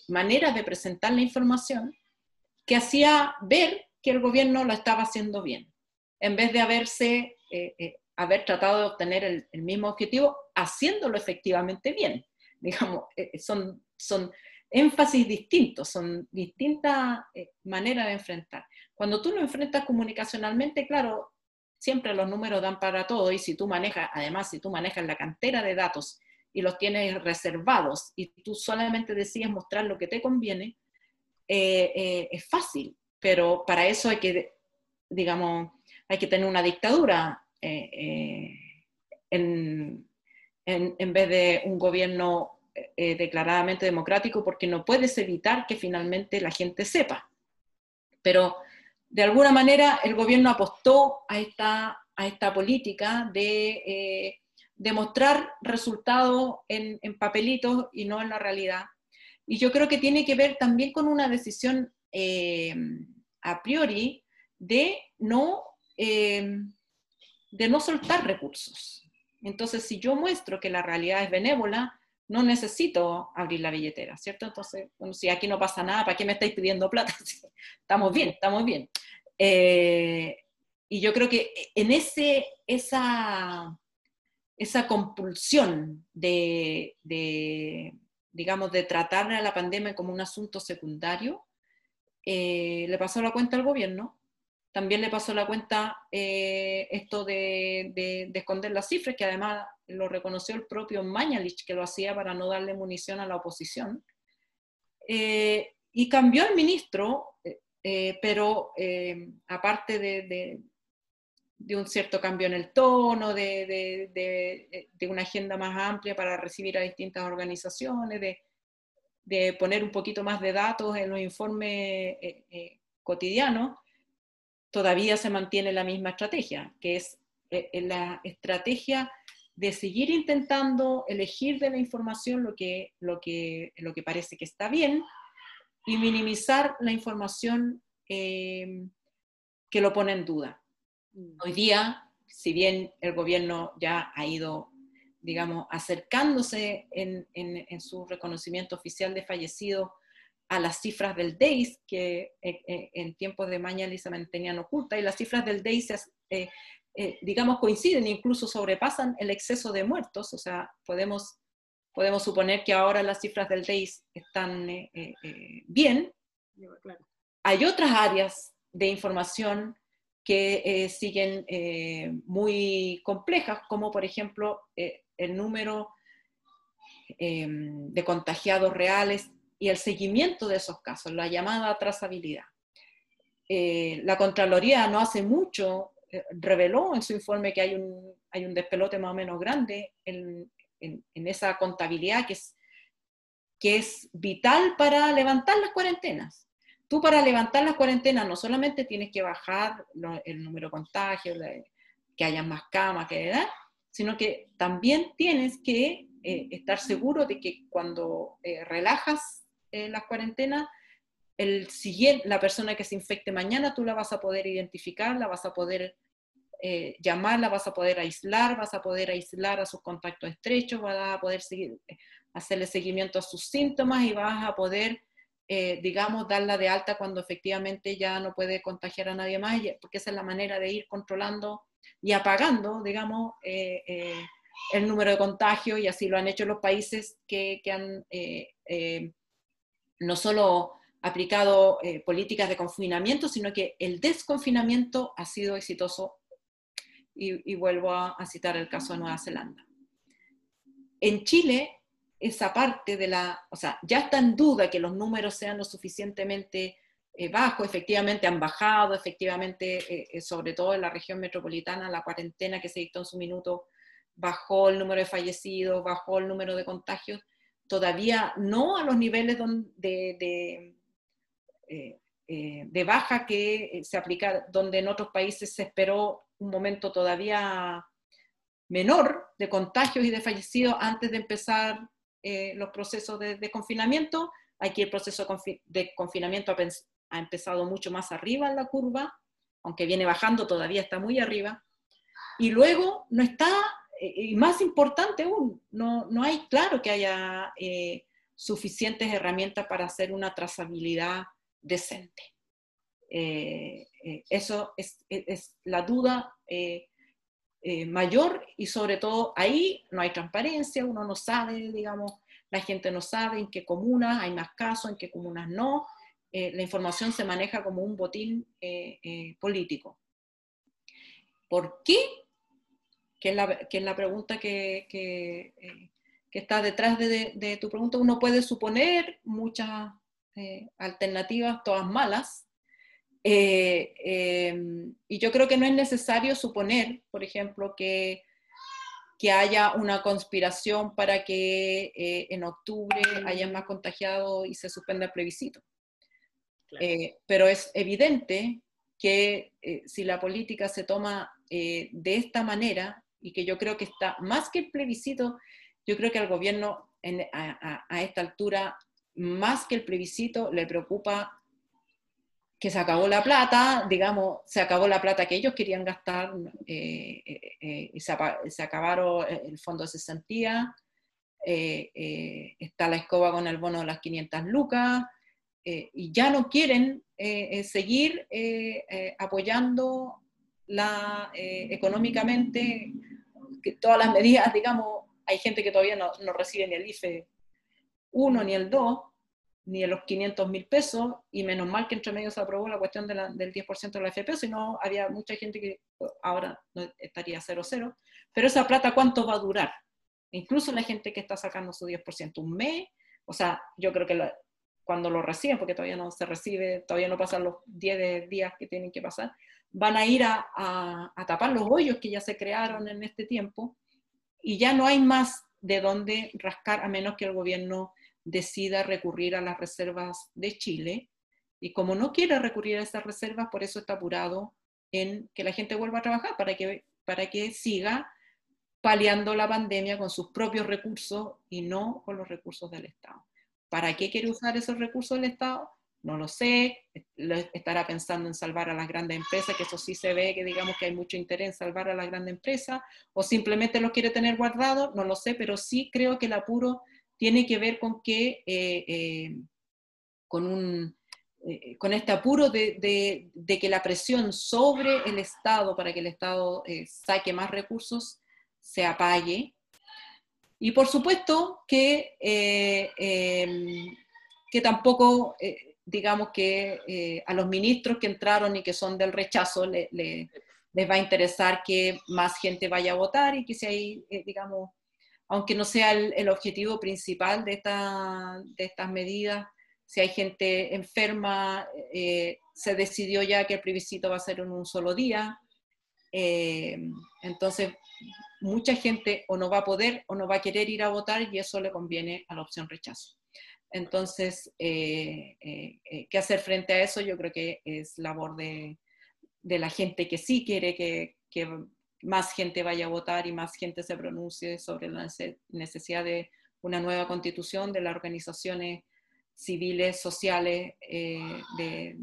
maneras de presentar la información que hacía ver que el gobierno lo estaba haciendo bien, en vez de haberse, eh, eh, haber tratado de obtener el, mismo objetivo haciéndolo efectivamente bien. Digamos, eh, son, son énfasis distintos, son distintas maneras de enfrentar. Cuando tú lo enfrentas comunicacionalmente, claro, siempre los números dan para todo y si tú manejas, además, si tú manejas la cantera de datos y los tienes reservados y tú solamente decides mostrar lo que te conviene, es fácil pero para eso hay que, digamos, hay que tener una dictadura eh, eh, en, en, vez de un gobierno eh, declaradamente democrático, porque no puedes evitar que finalmente la gente sepa. Pero de alguna manera el gobierno apostó a esta, a esta política de demostrar resultados en, en, papelitos y no en la realidad. Y yo creo que tiene que ver también con una decisión a priori de no, eh, de no soltar recursos. Entonces, si yo muestro que la realidad es benévola, no necesito abrir la billetera, ¿cierto? Entonces, bueno, si aquí no pasa nada, ¿para qué me estáis pidiendo plata? estamos bien, estamos bien. Eh, y yo creo que en ese, esa, esa compulsión de, digamos, de tratar a la pandemia como un asunto secundario, eh, le pasó la cuenta al gobierno, también le pasó la cuenta eh, esto de, esconder las cifras, que además lo reconoció el propio Mañalich, que lo hacía para no darle munición a la oposición. Eh, y cambió el ministro, pero aparte de, de, un cierto cambio en el tono, de, una agenda más amplia para recibir a distintas organizaciones, de, poner un poquito más de datos en los informes eh, eh, cotidianos, todavía se mantiene la misma estrategia, que es eh, la estrategia de seguir intentando elegir de la información lo que parece que está bien y minimizar la información que lo pone en duda. Mm. Hoy día, si bien el gobierno ya ha ido digamos, acercándose en, en, su reconocimiento oficial de fallecido a las cifras del DEIS, que eh, eh, en tiempos de Mañalich se mantenían ocultas, y las cifras del DEIS, eh, digamos, coinciden, incluso sobrepasan el exceso de muertos, o sea, podemos, podemos suponer que ahora las cifras del DEIS están bien. Hay otras áreas de información que siguen muy complejas, como por ejemplo el número em, de contagiados reales y el seguimiento de esos casos, la llamada trazabilidad. Eh, la Contraloría no hace mucho eh, reveló en su informe que hay un, hay un despelote más o menos grande en, esa contabilidad que es, que es vital para levantar las cuarentenas. Tú para levantar las cuarentenas no solamente tienes que bajar el número de contagios, que haya más camas, que edad, sino que también tienes que eh, estar seguro de que cuando eh, relajas eh, las cuarentenas, el siguiente, la persona que se infecte mañana, tú la vas a poder identificar, la vas a poder llamar, la vas a poder aislar, vas a poder aislar a sus contactos estrechos, vas a poder seguir, hacerle seguimiento a sus síntomas y vas a poder, digamos, darla de alta cuando efectivamente ya no puede contagiar a nadie más, porque esa es la manera de ir controlando y apagando, digamos, eh, eh, el número de contagios, y así lo han hecho los países que, han eh, no solo aplicado eh, políticas de confinamiento, sino que el desconfinamiento ha sido exitoso. Y, vuelvo a, citar el caso de Nueva Zelanda. En Chile, esa parte de la, o sea, ya está en duda que los números sean lo suficientemente eh, bajos, efectivamente han bajado, efectivamente, eh, sobre todo en la región metropolitana, la cuarentena que se dictó en su minuto bajó el número de fallecidos, bajó el número de contagios, todavía no a los niveles de, eh, eh, de, baja que se aplica, donde en otros países se esperó un momento todavía menor de contagios y de fallecidos antes de empezar eh, los procesos de, confinamiento. Aquí el proceso de confinamiento ha, ha, empezado mucho más arriba en la curva, aunque viene bajando, todavía está muy arriba. Y luego no está y más importante aún, no, no, hay claro que haya eh, suficientes herramientas para hacer una trazabilidad decente. Eh, eh, eso es, es, la duda mayor y sobre todo ahí no hay transparencia, uno no sabe, digamos, la gente no sabe en qué comunas hay más casos, en qué comunas no. la información se maneja como un botín político. ¿Por qué que es la, que es la pregunta que, que, eh, está detrás de, tu pregunta. Uno puede suponer muchas eh, alternativas, todas malas, eh, em, y yo creo que no es necesario suponer, por ejemplo, que, que haya una conspiración para que en octubre haya más contagiados y se suspenda el plebiscito. pero es evidente que si la política se toma de esta manera, y que yo creo que está más que el plebiscito, yo creo que al gobierno a, esta altura, más que el plebiscito, le preocupa que se acabó la plata, digamos, se acabó la plata que ellos querían gastar eh, eh, eh, y se, acabaron el fondo de cesantía, está la escoba con el bono de las 500 lucas, y ya no quieren seguir apoyando la, económicamente que todas las medidas, digamos, hay gente que todavía no, no recibe ni el IFE 1 ni el 2, ni los 500 mil pesos, y menos mal que entre medio se aprobó la cuestión del 10% de la FP, si no había mucha gente que ahora estaría 0-0, pero esa plata ¿cuánto va a durar? Incluso la gente que está sacando su 10%, un mes, o sea, yo creo que cuando lo reciben, porque todavía no se recibe, todavía no pasan los 10 días que tienen que pasar, van a ir a, tapar los hoyos que ya se crearon en este tiempo y ya no hay más de dónde rascar a menos que el gobierno decida recurrir a las reservas de Chile. Y como no quiere recurrir a esas reservas, por eso está apurado en que la gente vuelva a trabajar para que, para que siga paliando la pandemia con sus propios recursos y no con los recursos del Estado. ¿Para qué quiere usar esos recursos del Estado? no lo sé, estará pensando en salvar a las grandes empresas, que eso sí se ve, que digamos que hay mucho interés en salvar a las grandes empresas, o simplemente lo quiere tener guardado, no lo sé, pero sí creo que el apuro tiene que ver con que, eh, eh, con, un, eh, con este apuro de, de, que la presión sobre el Estado para que el Estado saque más recursos se apague. Y por supuesto que, que tampoco digamos que a los ministros que entraron y que son del rechazo les va a interesar que más gente vaya a votar y que si hay, digamos, aunque no sea el, objetivo principal de, esta, de, estas medidas, si hay gente enferma, eh, se decidió ya que el plebiscito va a ser en un solo día. entonces, mucha gente o no va a poder o no va a querer ir a votar y eso le conviene a la opción rechazo. Entonces, eh, eh, eh, ¿qué hacer frente a eso? Yo creo que es labor de, la gente que sí quiere que, más gente vaya a votar y más gente se pronuncie sobre la necesidad de una nueva constitución, de las organizaciones civiles, sociales, de,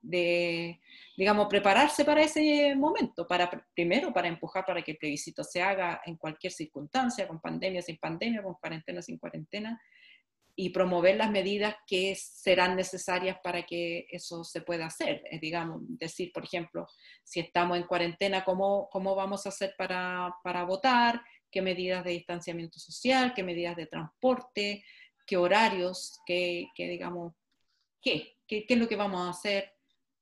de, digamos, prepararse para ese momento, para, primero para empujar para que el plebiscito se haga en cualquier circunstancia, con pandemia, sin pandemia, con cuarentena, sin cuarentena, y promover las medidas que serán necesarias para que eso se pueda hacer. Es, digamos, decir, por ejemplo, si estamos en cuarentena, ¿cómo, cómo vamos a hacer para, para votar? ¿Qué medidas de distanciamiento social? ¿Qué medidas de transporte? ¿Qué horarios? ¿Qué, qué digamos, qué, qué, qué es lo que vamos a hacer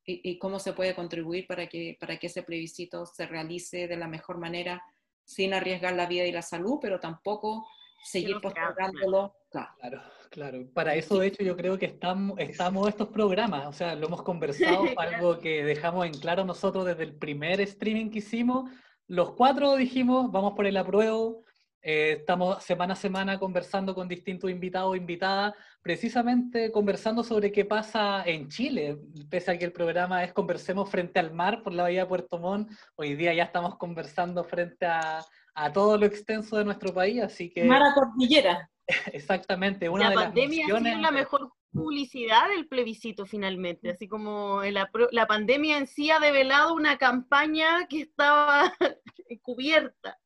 y, y, cómo se puede contribuir para que, para que ese plebiscito se realice de la mejor manera sin arriesgar la vida y la salud, pero tampoco seguir postergándolo. Claro. Claro, Para eso, de hecho, yo creo que estamos, estamos estos programas, o sea, lo hemos conversado, algo que dejamos en claro nosotros desde el primer streaming que hicimos. Los cuatro dijimos, vamos por el apruebo, eh, estamos semana a semana conversando con distintos invitados o invitadas, precisamente conversando sobre qué pasa en Chile, pese a que el programa es Conversemos frente al mar por la bahía de Puerto Montt, hoy día ya estamos conversando frente a, a todo lo extenso de nuestro país, así que... Mara Cordillera. Exactamente, una la de pandemia las ha sido la mejor publicidad del plebiscito finalmente, así como la, la pandemia en sí ha develado una campaña que estaba cubierta.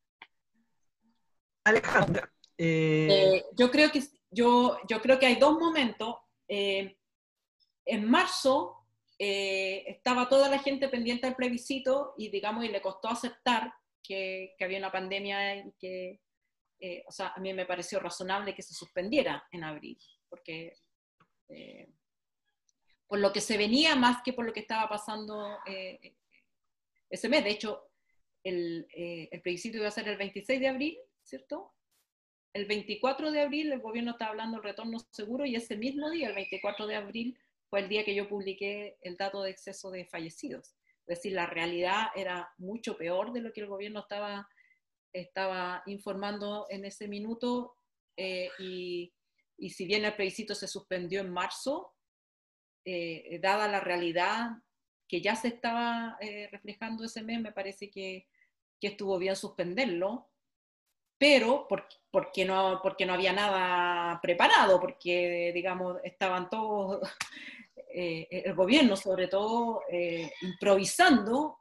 Alejandra. Eh... Eh, yo, creo que, yo, yo creo que hay dos momentos. Eh, en marzo estaba toda la gente pendiente del plebiscito y digamos, y le costó aceptar que, que había una pandemia y que, eh, o sea, a mí me pareció razonable que se suspendiera en abril, porque eh, por lo que se venía más que por lo que estaba pasando eh, ese mes. De hecho, el, el plebiscito iba a ser el 26 de abril, ¿cierto? El 24 de abril el gobierno estaba hablando del retorno seguro y ese mismo día, el 24 de abril, fue el día que yo publiqué el dato de exceso de fallecidos. Es decir, la realidad era mucho peor de lo que el gobierno estaba estaba informando en ese minuto eh, y, y, si bien el plebiscito se suspendió en marzo, eh, dada la realidad que ya se estaba eh, reflejando ese mes, me parece que, que, estuvo bien suspenderlo, pero porque, porque, no, porque no había nada preparado, porque, digamos, estaban todos, el gobierno sobre todo, improvisando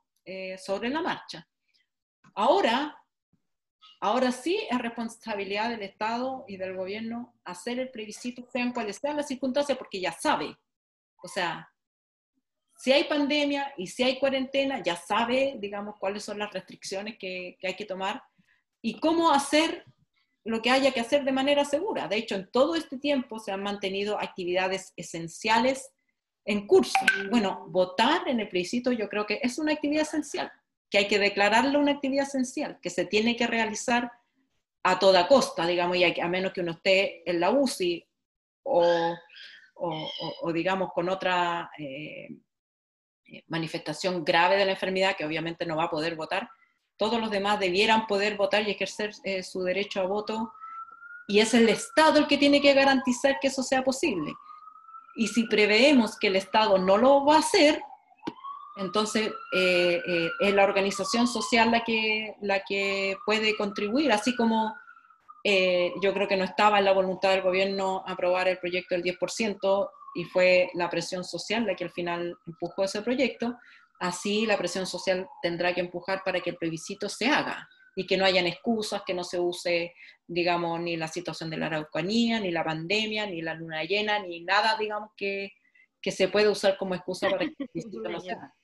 sobre la marcha. Ahora, Ahora sí es responsabilidad del Estado y del gobierno hacer el plebiscito, sean cuales sean las circunstancias, porque ya sabe. O sea, si hay pandemia y si hay cuarentena, ya sabe, digamos, cuáles son las restricciones que, que hay que tomar y cómo hacer lo que haya que hacer de manera segura. De hecho, en todo este tiempo se han mantenido actividades esenciales en curso. Bueno, votar en el plebiscito yo creo que es una actividad esencial que hay que declararlo una actividad esencial, que se tiene que realizar a toda costa, digamos, y a menos que uno esté en la UCI o, o, digamos, con otra eh, manifestación grave de la enfermedad, que obviamente no va a poder votar, todos los demás debieran poder votar y ejercer eh, su derecho a voto, y es el Estado el que tiene que garantizar que eso sea posible. Y si preveemos que el Estado no lo va a hacer, entonces, eh, eh, es la organización social la que, la que puede contribuir, así como eh, yo creo que no estaba en la voluntad del gobierno aprobar el proyecto del 10% y fue la presión social la que al final empujó ese proyecto, así la presión social tendrá que empujar para que el plebiscito se haga y que no hayan excusas, que no se use, digamos, ni la situación de la Araucanía, ni la pandemia, ni la luna llena, ni nada, digamos, que, que se puede usar como excusa para que el plebiscito no se haga.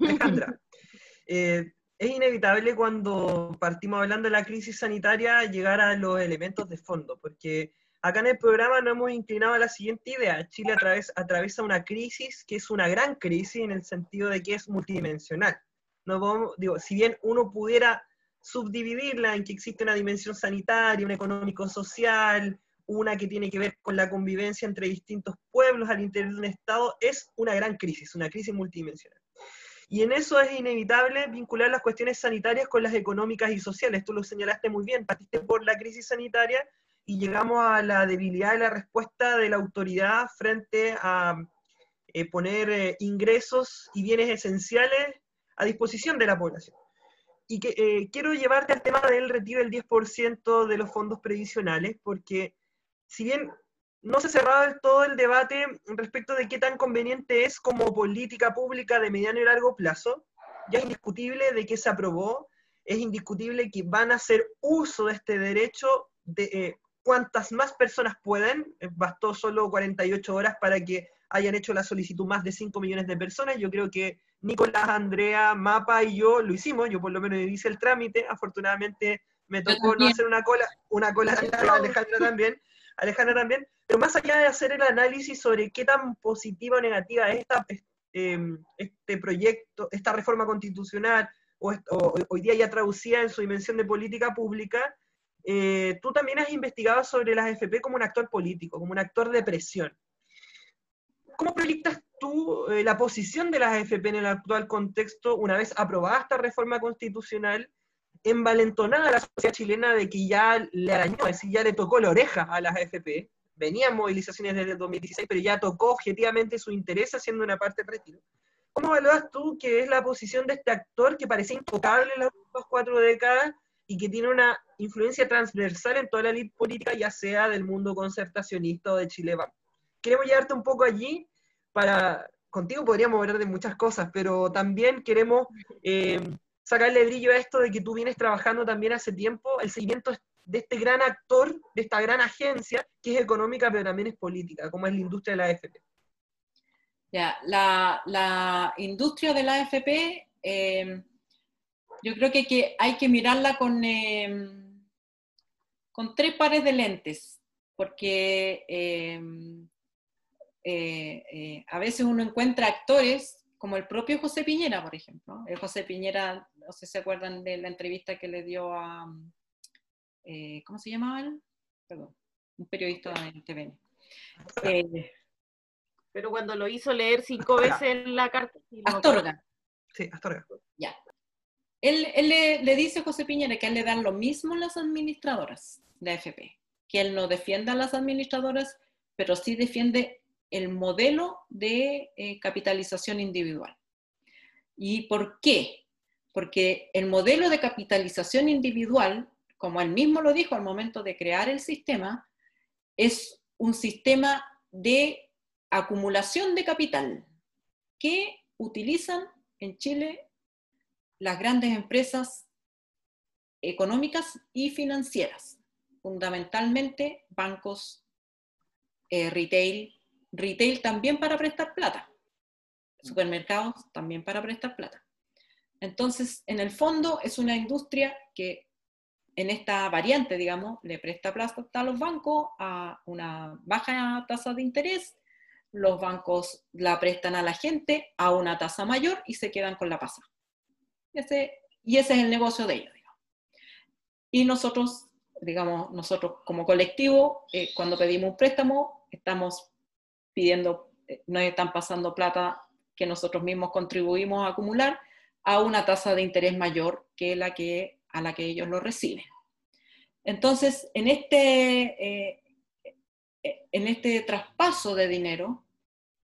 Alejandra, eh, es inevitable cuando partimos hablando de la crisis sanitaria llegar a los elementos de fondo, porque acá en el programa nos hemos inclinado a la siguiente idea. Chile atraviesa una crisis que es una gran crisis en el sentido de que es multidimensional. No digo, si bien uno pudiera subdividirla en que existe una dimensión sanitaria, una económico-social, una que tiene que ver con la convivencia entre distintos pueblos al interior de un Estado, es una gran crisis, una crisis multidimensional. Y en eso es inevitable vincular las cuestiones sanitarias con las económicas y sociales. Tú lo señalaste muy bien, partiste por la crisis sanitaria y llegamos a la debilidad de la respuesta de la autoridad frente a eh, poner eh, ingresos y bienes esenciales a disposición de la población. Y que, eh, quiero llevarte al tema del retiro del 10% de los fondos previsionales, porque si bien no se cerraba del todo el debate respecto de qué tan conveniente es como política pública de mediano y largo plazo. Ya es indiscutible de que se aprobó, es indiscutible que van a hacer uso de este derecho de eh, cuantas más personas pueden. Eh, bastó solo 48 horas para que hayan hecho la solicitud más de 5 millones de personas. Yo creo que Nicolás, Andrea, Mapa y yo lo hicimos. Yo por lo menos hice el trámite. Afortunadamente me tocó no hacer una cola, una cola Alejandra también Alejandra también, pero más allá de hacer el análisis sobre qué tan positiva o negativa es em, este proyecto, esta reforma constitucional, o, hoy día ya traducida en su dimensión de política pública, eh, tú también has investigado sobre las FP como un actor político, como un actor de presión. ¿Cómo proyectas tú eh, la posición de las AFP en el actual contexto una vez aprobada esta reforma constitucional, envalentonada la sociedad chilena de que ya le arañó, es decir, ya le tocó la oreja a las AFP? Venían movilizaciones desde el 2016, pero ya tocó objetivamente su interés haciendo una parte del retiro. ¿Cómo evalúas tú que es la posición de este actor que parecía intocable en las últimas cuatro décadas y que tiene una influencia transversal en toda la elite política, ya sea del mundo concertacionista o de Chile Queremos llevarte un poco allí para, contigo podríamos hablar de muchas cosas, pero también queremos eh, sacarle brillo a esto de que tú vienes trabajando también hace tiempo el seguimiento de este gran actor, de esta gran agencia, que es económica, pero también es política, como es la industria de la AFP. Ya, la, industria de la AFP, eh, yo creo que, hay que mirarla con, eh, con tres pares de lentes, porque eh, eh, a veces uno encuentra actores como el propio José Piñera, por ejemplo. El José Piñera, no sé si se acuerdan de la entrevista que le dio a, eh, ¿cómo se llamaba él? Perdón, un periodista en TVN. Pero cuando lo hizo leer cinco veces la carta... Astorga. Sí, Astorga. Ya. Él, le, le, dice a José Piñera que a él le dan lo mismo las administradoras de AFP, que él no defienda a las administradoras, pero sí defiende el modelo de eh, capitalización individual. ¿Y por qué? Porque el modelo de capitalización individual, como él mismo lo dijo al momento de crear el sistema, es un sistema de acumulación de capital que utilizan en Chile las grandes empresas económicas y financieras, fundamentalmente bancos, eh, retail, Retail también para prestar plata. Supermercados también para prestar plata. Entonces, en el fondo es una industria que en esta variante, digamos, le presta plata a los bancos a una baja tasa de interés, los bancos la prestan a la gente a una tasa mayor y se quedan con la pasa. Ese, y ese es el negocio de ellos. Y nosotros, digamos, nosotros como colectivo, eh, cuando pedimos un préstamo, estamos pidiendo, eh, nos están pasando plata que nosotros mismos contribuimos a acumular a una tasa de interés mayor que la que a la que ellos lo reciben. Entonces, en este, eh, en este traspaso de dinero,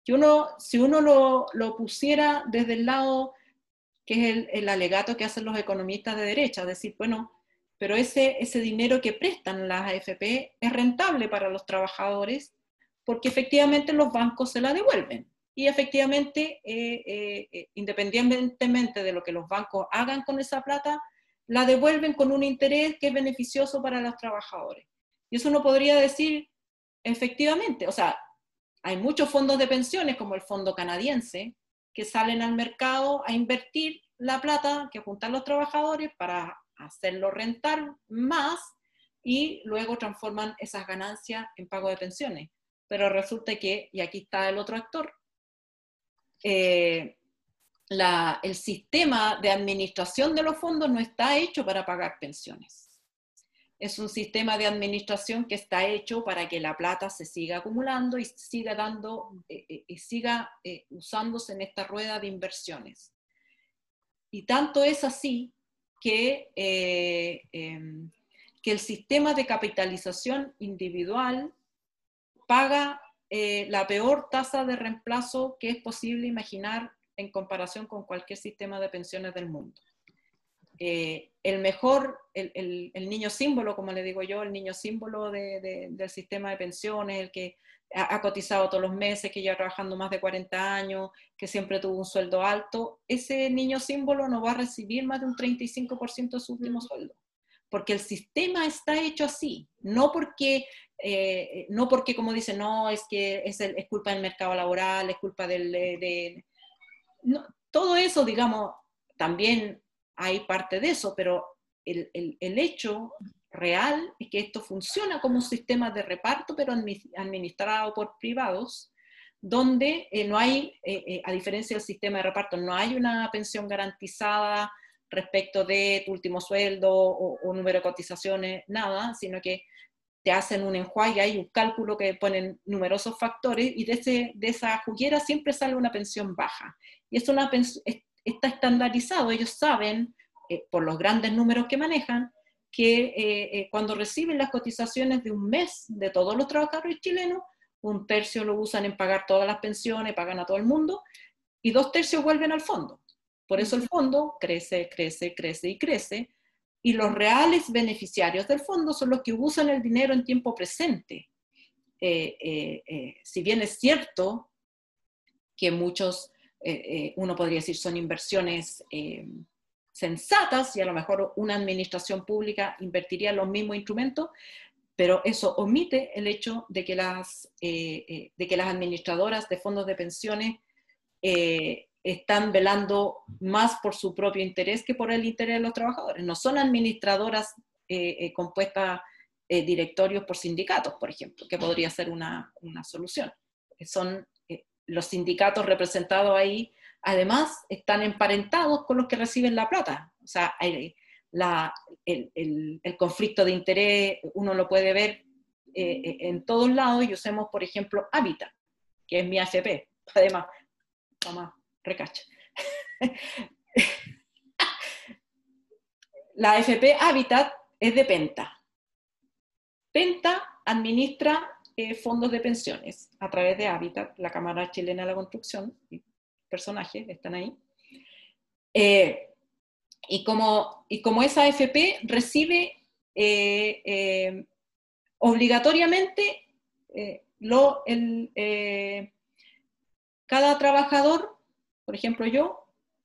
si uno, si uno lo, lo pusiera desde el lado que es el, el, alegato que hacen los economistas de derecha, decir, bueno, pero ese, ese dinero que prestan las AFP es rentable para los trabajadores porque efectivamente los bancos se la devuelven. Y efectivamente, eh, eh, eh, independientemente de lo que los bancos hagan con esa plata, la devuelven con un interés que es beneficioso para los trabajadores. Y eso uno podría decir, efectivamente, o sea, hay muchos fondos de pensiones, como el fondo canadiense, que salen al mercado a invertir la plata que juntan los trabajadores para hacerlo rentar más y luego transforman esas ganancias en pago de pensiones pero resulta que, y aquí está el otro actor, eh, el sistema de administración de los fondos no está hecho para pagar pensiones. Es un sistema de administración que está hecho para que la plata se siga acumulando y siga dando eh, eh, y siga usándose en esta rueda de inversiones. Y tanto es así que, em, que el sistema de capitalización individual paga eh, la peor tasa de reemplazo que es posible imaginar en comparación con cualquier sistema de pensiones del mundo. Eh, el mejor, el, el, niño símbolo, como le digo yo, el niño símbolo de, del sistema de pensiones, el que ha, cotizado todos los meses, que lleva trabajando más de 40 años, que siempre tuvo un sueldo alto, ese niño símbolo no va a recibir más de un 35% de su último sueldo porque el sistema está hecho así, no porque, eh, no porque como dicen, no, es que es, es, culpa del mercado laboral, es culpa del... De, todo eso, digamos, también hay parte de eso, pero el, el, el, hecho real es que esto funciona como un sistema de reparto, pero administrado por privados, donde eh, no hay, eh, eh, a diferencia del sistema de reparto, no hay una pensión garantizada respecto de tu último sueldo o, número de cotizaciones, nada, sino que te hacen un enjuague, hay un cálculo que ponen numerosos factores y de, ese, de esa juguera siempre sale una pensión baja. Y es una está estandarizado, ellos saben, por los grandes números que manejan, que cuando reciben las cotizaciones de un mes de todos los trabajadores chilenos, un tercio lo usan en pagar todas las pensiones, pagan a todo el mundo, y dos tercios vuelven al fondo. Por eso el fondo crece, crece, crece y crece, y los reales beneficiarios del fondo son los que usan el dinero en tiempo presente. Eh, eh, eh, si bien es cierto que muchos, uno podría decir, son inversiones sensatas y a lo mejor una administración pública invertiría los mismos instrumentos, pero eso omite el hecho de que las, de que las administradoras de fondos de pensiones están velando más por su propio interés que por el interés de los trabajadores. No son administradoras compuestas directorios por sindicatos, por ejemplo, que podría ser una, una solución. Son los sindicatos representados ahí, además, están emparentados con los que reciben la plata. O sea, hay, el, conflicto de interés uno lo puede ver eh, eh, en todos lados y usemos, por ejemplo, Habitat, que es mi AFP. Además, mamá, recacha. la AFP Habitat es de Penta. Penta administra eh, fondos de pensiones a través de Habitat, la Cámara Chilena de la Construcción, personajes están ahí. Y como, y como esa AFP recibe eh, eh, obligatoriamente eh, lo, el, cada trabajador, por ejemplo yo,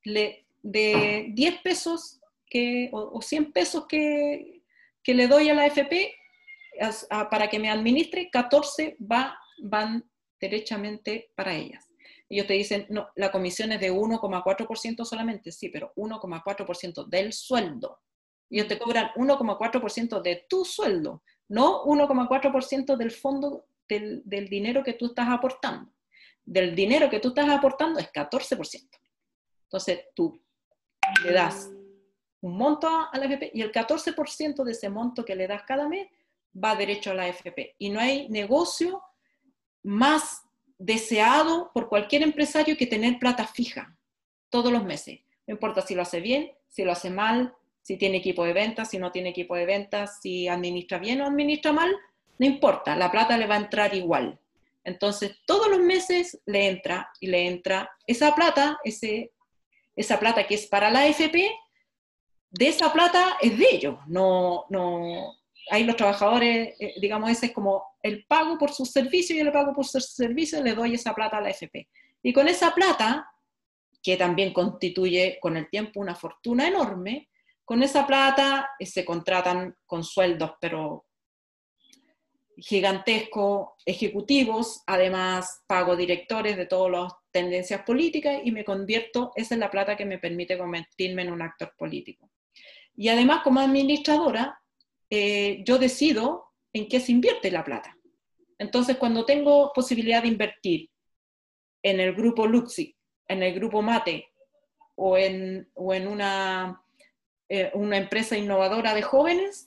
le, de 10 pesos que, o, 100 pesos que, que, le doy a la AFP para que me administre, 14 va, van derechamente para ellas ellos te dicen, no, la comisión es de 1,4% solamente, sí, pero 1,4% del sueldo. Ellos te cobran 1,4% de tu sueldo, no 1,4% del fondo del, del, dinero que tú estás aportando. Del dinero que tú estás aportando es 14%. Entonces tú le das un monto a la FP y el 14% de ese monto que le das cada mes va derecho a la FP. Y no hay negocio más deseado por cualquier empresario que tener plata fija todos los meses. No importa si lo hace bien, si lo hace mal, si tiene equipo de ventas, si no tiene equipo de ventas, si administra bien o administra mal, no importa, la plata le va a entrar igual. Entonces, todos los meses le entra y le entra esa plata, ese, esa plata que es para la AFP, de esa plata es de ellos, no, no, ahí los trabajadores, eh, digamos, ese es como el pago por sus servicios y el pago por sus servicios le doy esa plata a la FP. Y con esa plata, que también constituye con el tiempo una fortuna enorme, con esa plata eh, se contratan con sueldos, pero gigantescos, ejecutivos, además pago directores de todas las tendencias políticas y me convierto, esa es la plata que me permite convertirme en un actor político. Y además como administradora, eh, yo decido en qué se invierte la plata. Entonces, cuando tengo posibilidad de invertir en el grupo Luxi, en el grupo Mate o en, o en una, eh, una empresa innovadora de jóvenes,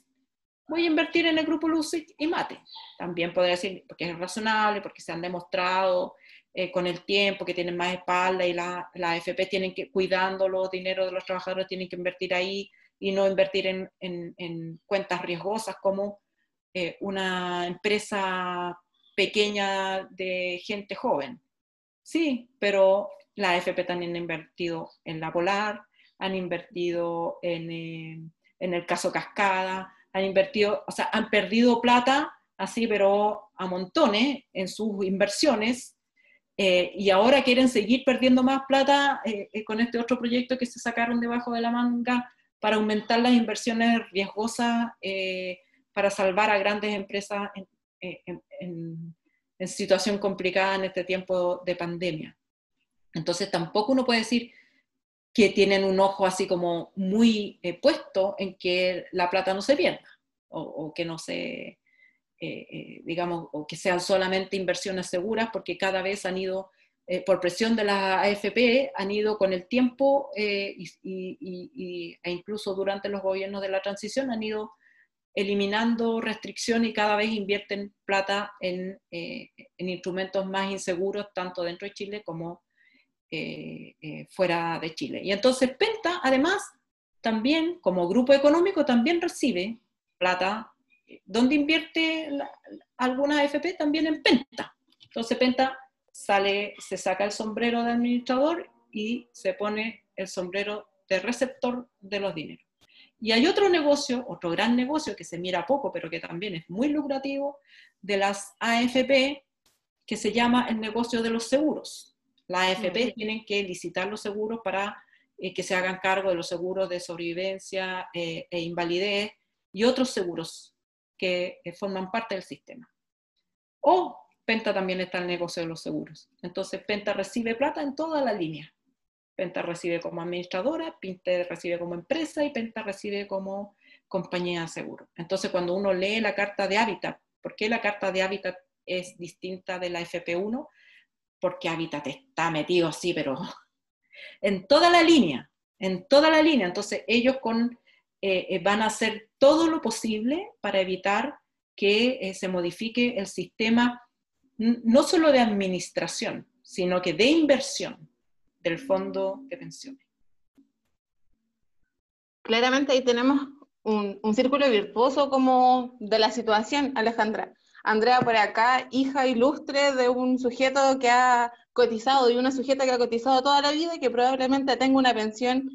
voy a invertir en el grupo Luxi y Mate. También podría decir, porque es razonable, porque se han demostrado eh, con el tiempo que tienen más espalda y la, la AFP tienen que, cuidando los dineros de los trabajadores, tienen que invertir ahí y no invertir en, cuentas riesgosas como eh, una empresa pequeña de gente joven. Sí, pero la AFP también ha invertido en la Polar, han invertido en, eh, en, el caso Cascada, han invertido, o sea, han perdido plata así, pero a montones en sus inversiones. Eh, y ahora quieren seguir perdiendo más plata con este otro proyecto que se sacaron debajo de la manga para aumentar las inversiones riesgosas eh, para salvar a grandes empresas eh, en, situación complicada en este tiempo de pandemia. Entonces tampoco uno puede decir que tienen un ojo así como muy eh, puesto en que la plata no se pierda. o, que no se, digamos, o que sean solamente inversiones seguras, porque cada vez han ido eh, por presión de la AFP, han ido con el tiempo eh, y, e incluso durante los gobiernos de la transición han ido eliminando restricciones y cada vez invierten plata eh, en instrumentos más inseguros, tanto dentro de Chile como fuera de Chile. Y entonces Penta, además, también como grupo económico, también recibe plata. donde invierte alguna AFP? También en Penta. Entonces Penta sale, se saca el sombrero de administrador y se pone el sombrero de receptor de los dineros. Y hay otro negocio, otro gran negocio que se mira poco, pero que también es muy lucrativo, de las AFP, que se llama el negocio de los seguros. Las AFP tienen que licitar los seguros para eh, que se hagan cargo de los seguros de sobrevivencia eh, e invalidez y otros seguros que eh, forman parte del sistema. O Penta también está en el negocio de los seguros. Entonces, Penta recibe plata en toda la línea. Penta recibe como administradora, Penta recibe como empresa y Penta recibe como compañía de seguro. Entonces, cuando uno lee la carta de hábitat, ¿por qué la carta de hábitat es distinta de la FP1? Porque hábitat está metido así, pero en toda la línea, en toda la línea. Entonces, ellos eh, eh, van a hacer todo lo posible para evitar que eh, se modifique el sistema no solo de administración, sino que de inversión del fondo de pensiones. Claramente ahí tenemos un, círculo virtuoso como de la situación, Alejandra. Andrea por acá, hija ilustre de un sujeto que ha cotizado y una sujeta que ha cotizado toda la vida y que probablemente tenga una pensión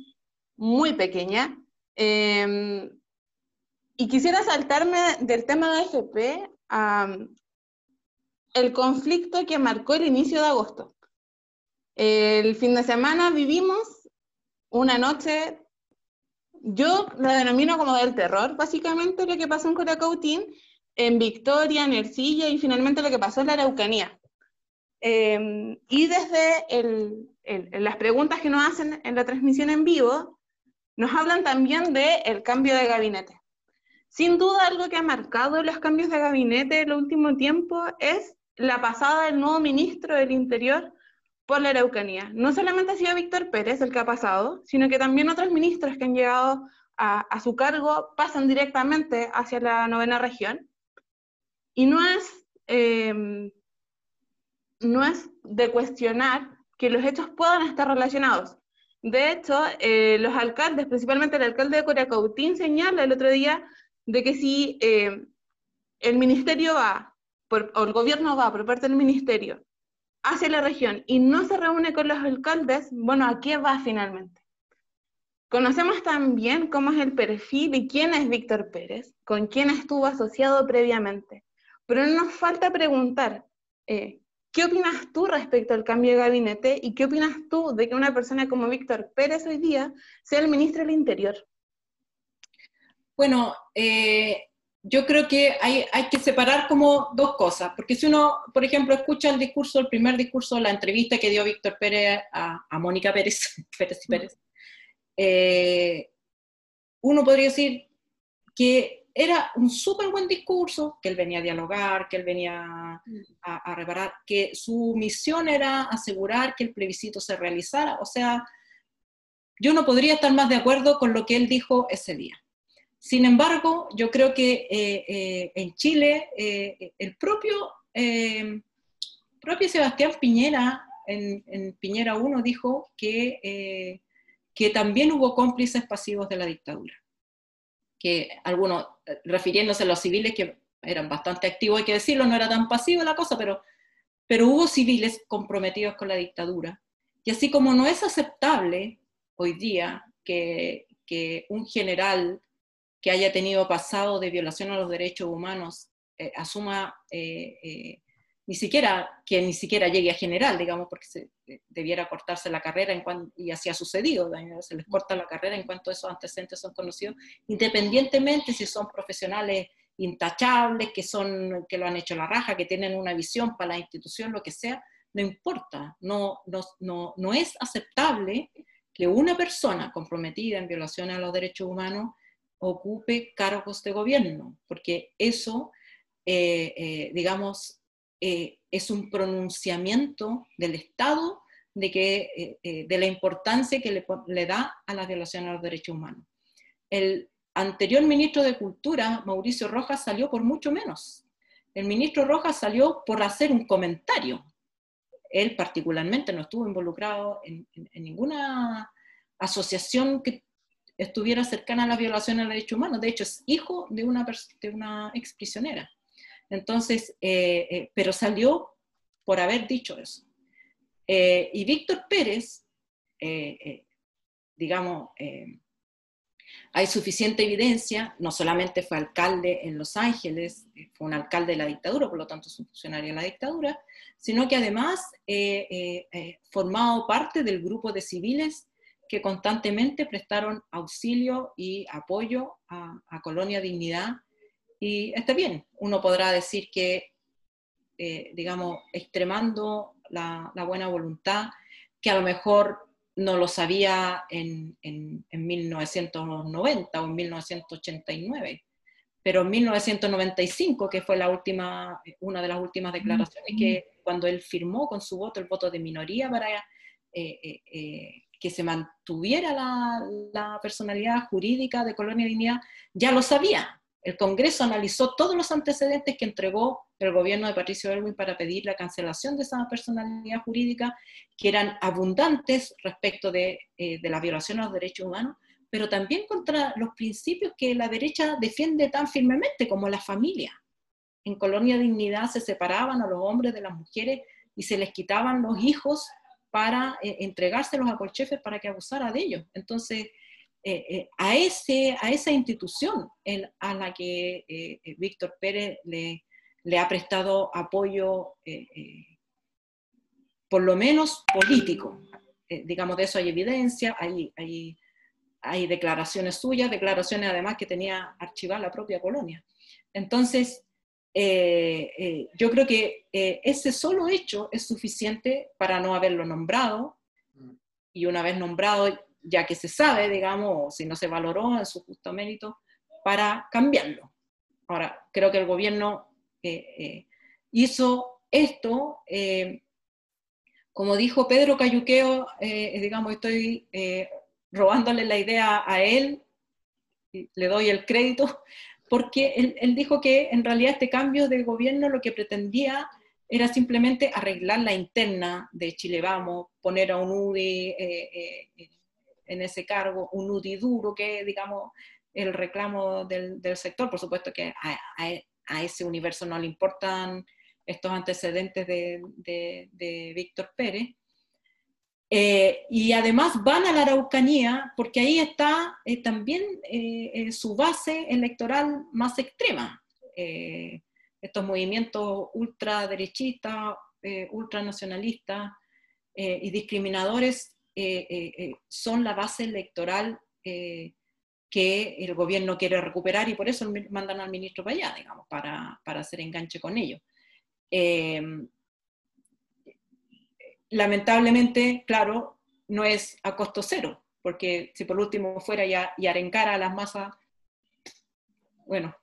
muy pequeña. Em, y quisiera saltarme del tema de AFP a, el conflicto que marcó el inicio de agosto. El fin de semana vivimos una noche, yo la denomino como del terror, básicamente lo que pasó en Coracautín, en Victoria, en Ercilla y finalmente lo que pasó en la Araucanía. Em, y desde las preguntas que nos hacen en la transmisión en vivo, nos hablan también del el cambio de gabinete. Sin duda, algo que ha marcado los cambios de gabinete en el último tiempo es la pasada del nuevo ministro del Interior por la Araucanía. No solamente ha sido Víctor Pérez el que ha pasado, sino que también otros ministros que han llegado a, su cargo pasan directamente hacia la novena región. Y no es, em, no es de cuestionar que los hechos puedan estar relacionados. De hecho, eh, los alcaldes, principalmente el alcalde de Coracautín, señala el otro día de que si eh, el ministerio va o el gobierno va por parte del ministerio hacia la región y no se reúne con los alcaldes, bueno, ¿a qué va finalmente? Conocemos también cómo es el perfil y quién es Víctor Pérez, con quién estuvo asociado previamente. Pero nos falta preguntar, eh, ¿qué opinas tú respecto al cambio de gabinete y qué opinas tú de que una persona como Víctor Pérez hoy día sea el ministro del Interior? Bueno, eh, yo creo que hay, hay, que separar como dos cosas, porque si uno, por ejemplo, escucha el discurso, el primer discurso, la entrevista que dio Víctor Pérez a, Mónica Pérez, Pérez y Pérez, eh, uno podría decir que era un súper buen discurso, que él venía a dialogar, que él venía a, reparar, que su misión era asegurar que el plebiscito se realizara. O sea, yo no podría estar más de acuerdo con lo que él dijo ese día. Sin embargo, yo creo que eh, eh, en Chile eh, el propio, propio Sebastián Piñera, en, Piñera 1, dijo que, que también hubo cómplices pasivos de la dictadura. Que algunos, refiriéndose a los civiles que eran bastante activos, hay que decirlo, no era tan pasivo la cosa, pero, pero hubo civiles comprometidos con la dictadura. Y así como no es aceptable hoy día que, que un general que haya tenido pasado de violación a los derechos humanos eh, asuma eh, eh, ni siquiera que ni siquiera llegue a general, digamos, porque se, debiera cortarse la carrera en y así ha sucedido, se les corta la carrera en cuanto esos antecedentes son conocidos, independientemente si son profesionales intachables, que, son, que lo han hecho la raja, que tienen una visión para la institución, lo que sea, no importa, no, no, no, no es aceptable que una persona comprometida en violación a los derechos humanos ocupe cargos de gobierno, porque eso, eh, eh, digamos, eh, es un pronunciamiento del Estado de, que, de la importancia que le, da a la violación a los derechos humanos. El anterior ministro de Cultura, Mauricio Rojas, salió por mucho menos. El ministro Rojas salió por hacer un comentario. Él particularmente no estuvo involucrado en, ninguna asociación que estuviera cercana a la violación de derechos humanos. De hecho, es hijo de una, de una ex prisionera. Entonces, eh, eh, pero salió por haber dicho eso. Eh, y Víctor Pérez, digamos, hay suficiente evidencia, no solamente fue alcalde en Los Ángeles, fue un alcalde de la dictadura, por lo tanto es un funcionario de la dictadura, sino que además formado parte del grupo de civiles que constantemente prestaron auxilio y apoyo a, Colonia Dignidad. Y está bien, uno podrá decir que, eh, digamos, extremando la, buena voluntad, que a lo mejor no lo sabía en, en, 1990 o en 1989, pero en 1995, que fue la última, una de las últimas declaraciones, que cuando él firmó con su voto el voto de minoría para eh, eh, que se mantuviera la, personalidad jurídica de Colonia Dignidad, ya lo sabía. El Congreso analizó todos los antecedentes que entregó el gobierno de Patricio Erwin para pedir la cancelación de esa personalidad jurídica, que eran abundantes respecto de, eh, de la violación a los derechos humanos, pero también contra los principios que la derecha defiende tan firmemente como la familia. En Colonia Dignidad se separaban a los hombres de las mujeres y se les quitaban los hijos para eh, entregárselos a Colchefes para que abusara de ellos. Entonces, eh, eh, a, ese, a esa institución a la que Víctor Pérez le, le, ha prestado apoyo, por lo menos político. digamos, de eso hay evidencia, hay, hay, hay declaraciones suyas, declaraciones además que tenía archivada la propia colonia. Entonces, eh, eh, yo creo que eh, ese solo hecho es suficiente para no haberlo nombrado y una vez nombrado, ya que se sabe, digamos, si no se valoró en su justo mérito, para cambiarlo. Ahora, creo que el gobierno hizo esto, como dijo Pedro Cayuqueo, digamos, estoy robándole la idea a él, le doy el crédito, porque él, dijo que en realidad este cambio de gobierno lo que pretendía era simplemente arreglar la interna de Chile Vamos, poner a un UDI eh, eh, en ese cargo, un UDI duro, que digamos el reclamo del, sector. Por supuesto que a, ese universo no le importan estos antecedentes de, de Víctor Pérez, eh, y además van a la Araucanía porque ahí está eh, también eh, su base electoral más extrema. estos movimientos ultraderechistas, ultranacionalistas y discriminadores son la base electoral que el gobierno quiere recuperar y por eso mandan al ministro para allá, digamos, para, para hacer enganche con ellos. Lamentablemente, claro, no es a costo cero, porque si por último fuera ya y arencara a las masas, bueno,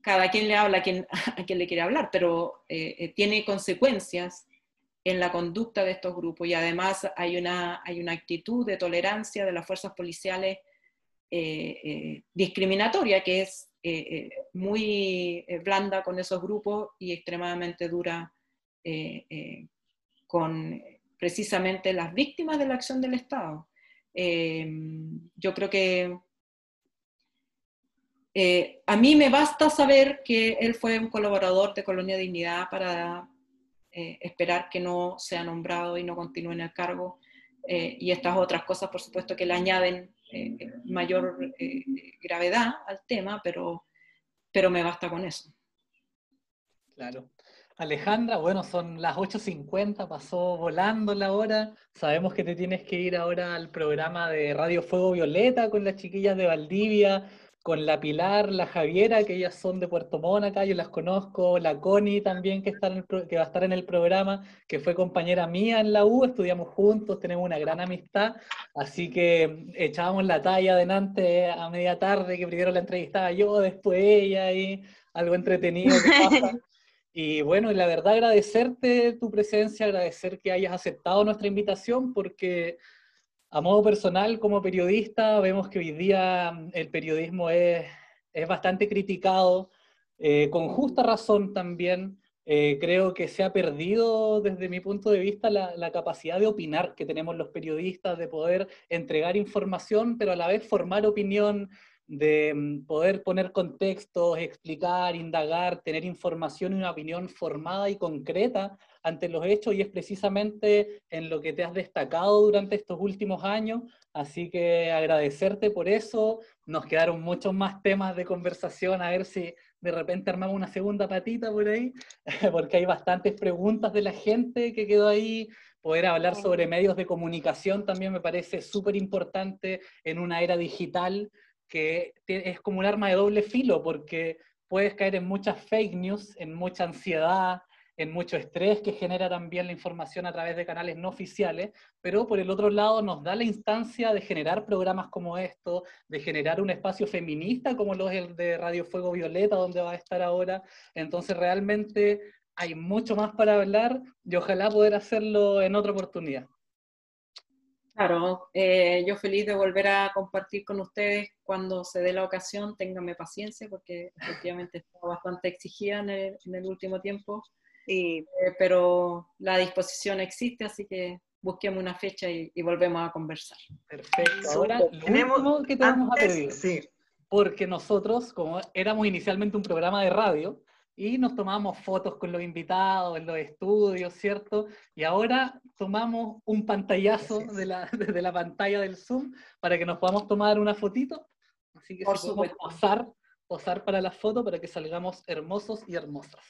cada quien le habla a quien, a quien le quiere hablar, pero eh, eh, tiene consecuencias en la conducta de estos grupos y además hay una, hay una actitud de tolerancia de las fuerzas policiales eh, discriminatoria que es muy blanda con esos grupos y extremadamente dura con precisamente las víctimas de la acción del Estado. Eh, yo creo que eh, a mí me basta saber que él fue un colaborador de Colonia Dignidad para eh, esperar que no sea nombrado y no continúe en el cargo. y estas otras cosas, por supuesto, que le añaden mayor gravedad al tema, pero, pero me basta con eso. Claro. Alejandra, bueno, son las 8.50, pasó volando la hora. Sabemos que te tienes que ir ahora al programa de Radio Fuego Violeta con las chiquillas de Valdivia, con la Pilar, la Javiera, que ellas son de Puerto Montt acá, yo las conozco, la Connie también, que, está que va a estar en el programa, que fue compañera mía en la U, estudiamos juntos, tenemos una gran amistad, así que echábamos la talla adelante a media tarde, que primero la entrevistaba yo, después ella, y algo entretenido que pasa. Y bueno, la verdad agradecerte tu presencia, agradecer que hayas aceptado nuestra invitación, porque a modo personal, como periodista, vemos que hoy día mm, el periodismo es, es bastante criticado, eh, con justa razón también. Eh, creo que se ha perdido desde mi punto de vista la, la, capacidad de opinar que tenemos los periodistas, de poder entregar información, pero a la vez formar opinión, de mm, poder poner contextos, explicar, indagar, tener información y una opinión formada y concreta ante los hechos y es precisamente en lo que te has destacado durante estos últimos años. Así que agradecerte por eso. Nos quedaron muchos más temas de conversación, a ver si de repente armamos una segunda patita por ahí, porque hay bastantes preguntas de la gente que quedó ahí. Poder hablar sobre medios de comunicación también me parece súper importante en una era digital que es como un arma de doble filo, porque puedes caer en muchas fake news, en mucha ansiedad, en mucho estrés que genera también la información a través de canales no oficiales, pero por el otro lado nos da la instancia de generar programas como esto, de generar un espacio feminista como lo es el de Radio Fuego Violeta, donde va a estar ahora. Entonces realmente hay mucho más para hablar y ojalá poder hacerlo en otra oportunidad. Claro, eh, yo feliz de volver a compartir con ustedes cuando se dé la ocasión, ténganme paciencia porque efectivamente estaba bastante exigida en el último tiempo eh, pero la disposición existe, así que busquemos una fecha y, volvemos a conversar. Perfecto. Ahora, lo tenemos que te vamos a pedir, porque nosotros, como éramos inicialmente un programa de radio, y nos tomamos fotos con los invitados en los estudios, ¿cierto? Y ahora tomamos un pantallazo de la, de la pantalla del Zoom para que nos podamos tomar una fotito. Así que Por si podemos posar, posar para la foto para que salgamos hermosos y hermosas.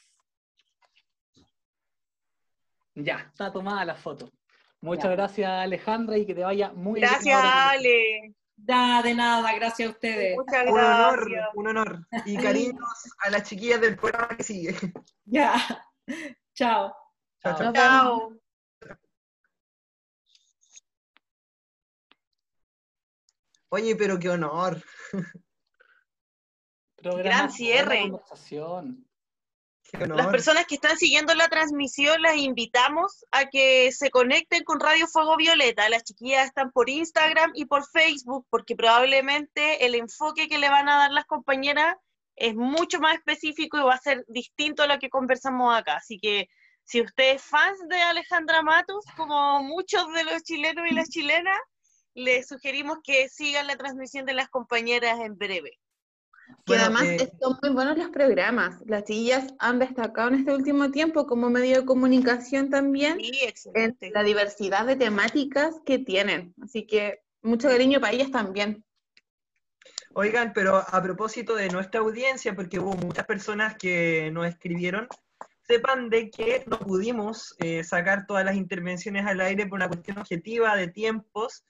Ya, está tomada la foto. Muchas gracias, Alejandra, y que te vaya muy bien. Gracias, Ale. Da, de nada, gracias a ustedes. Muchas gracias. Un honor, un honor. Y cariños a las chiquillas del programa que sigue. Ya. Chao. Chao. chao. Oye, pero qué honor. Gran cierre. Las personas que están siguiendo la transmisión las invitamos a que se conecten con Radio Fuego Violeta. Las chiquillas están por Instagram y por Facebook porque probablemente el enfoque que le van a dar las compañeras es mucho más específico y va a ser distinto a lo que conversamos acá. Así que si usted es fan de Alejandra Matos, como muchos de los chilenos y las chilenas, les sugerimos que sigan la transmisión de las compañeras en breve. Que además eh, son muy buenos los programas. Las chillas han destacado en este último tiempo como medio de comunicación también en la diversidad de temáticas que tienen. Así que mucho cariño para ellas también. Oigan, pero a propósito de nuestra audiencia, porque hubo muchas personas que nos escribieron, sepan de que no pudimos eh, sacar todas las intervenciones al aire por una cuestión objetiva de tiempos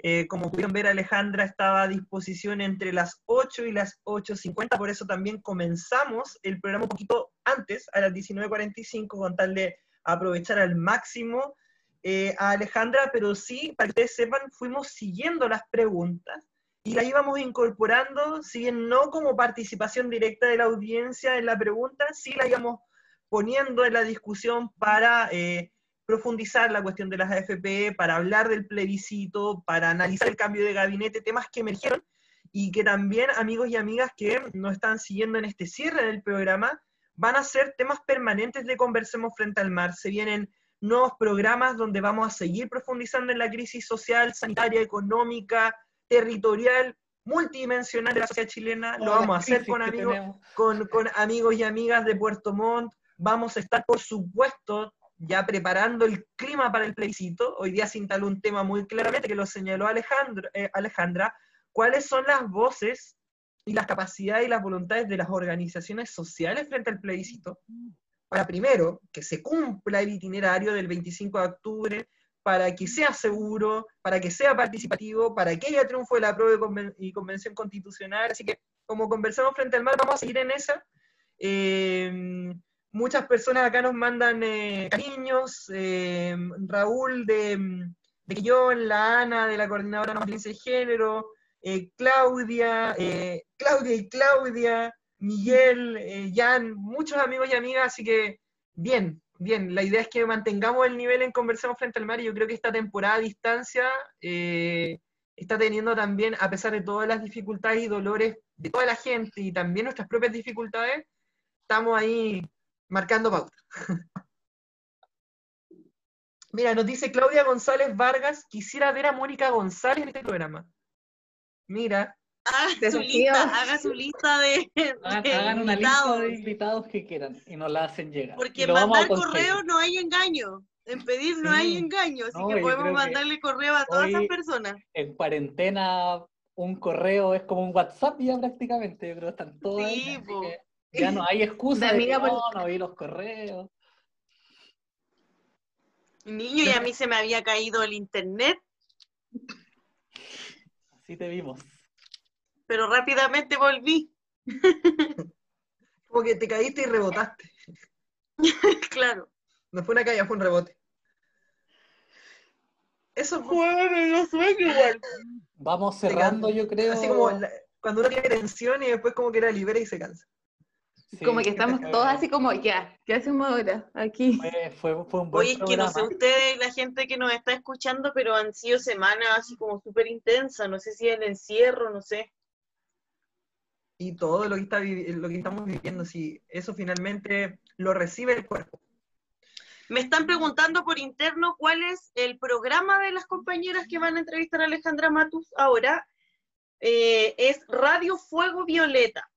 eh, como pudieron ver, Alejandra estaba a disposición entre las 8 y las 8.50, por eso también comenzamos el programa un poquito antes, a las 19.45, con tal de aprovechar al máximo eh, a Alejandra, pero sí, para que ustedes sepan, fuimos siguiendo las preguntas y las íbamos incorporando, si bien no como participación directa de la audiencia en la pregunta, sí la íbamos poniendo en la discusión para... Eh, profundizar la cuestión de las AFP, para hablar del plebiscito, para analizar el cambio de gabinete, temas que emergieron y que también amigos y amigas que nos están siguiendo en este cierre del programa van a ser temas permanentes de Conversemos frente al mar. Se vienen nuevos programas donde vamos a seguir profundizando en la crisis social, sanitaria, económica, territorial, multidimensional de la sociedad chilena. Lo vamos a hacer con amigos, con, con amigos y amigas de Puerto Montt. Vamos a estar, por supuesto, ya preparando el clima para el plebiscito, hoy día se instaló un tema muy claramente que lo señaló eh, Alejandra, cuáles son las voces y las capacidades y las voluntades de las organizaciones sociales frente al plebiscito, para primero, que se cumpla el itinerario del 25 de octubre, para que sea seguro, para que sea participativo, para que haya triunfo de la prueba y convención constitucional, así que como conversamos frente al mar, vamos a seguir en esa. Eh, muchas personas acá nos mandan eh, cariños. eh, Raúl de, de Quillón, la Ana de la Coordinadora de de Género, eh, Claudia, eh, Claudia y Claudia, Miguel, Jan, muchos amigos y amigas, así que bien, bien. La idea es que mantengamos el nivel en Conversemos Frente al Mar y yo creo que esta temporada a distancia está teniendo también, a pesar de todas las dificultades y dolores de toda la gente y también nuestras propias dificultades, estamos ahí marcando pauta. Mira, nos dice Claudia González Vargas, quisiera ver a Mónica González en este programa. Mira, Haga su lista, haga su lista de, de hagan una lista invitados, de invitados que quieran y nos la hacen llegar. Porque en mandar correo no hay engaño. En pedir no hay engaño, así No, que podemos que mandarle correo a todas esas personas. En cuarentena, un correo es como un WhatsApp ya prácticamente, pero están todos ahí. Sí, que ya no hay excusa De de, amiga que no, por- no vi los correos. Niño, y a mí se me había caído el internet, Así te vimos. pero rápidamente volví. como que te caíste y rebotaste. claro. No fue una caída, fue un rebote. Eso fue Bueno, yo sueño igual. Vamos cerrando, yo creo. así como la- cuando uno tiene tensión y después como que la libera y se cansa. Sí, como que estamos todos así como, ya, ¿qué hacemos ahora? Aquí. Fue, fue, fue un buen Oye, es que no sé ustedes, la gente que nos está escuchando, pero han sido semanas así como súper intensas. No sé si el encierro, no sé. Y todo lo que, está lo que estamos viviendo, si eso finalmente lo recibe el cuerpo. Me están preguntando por interno cuál es el programa de las compañeras que van a entrevistar a Alejandra Matus ahora. Eh, es Radio Fuego Violeta.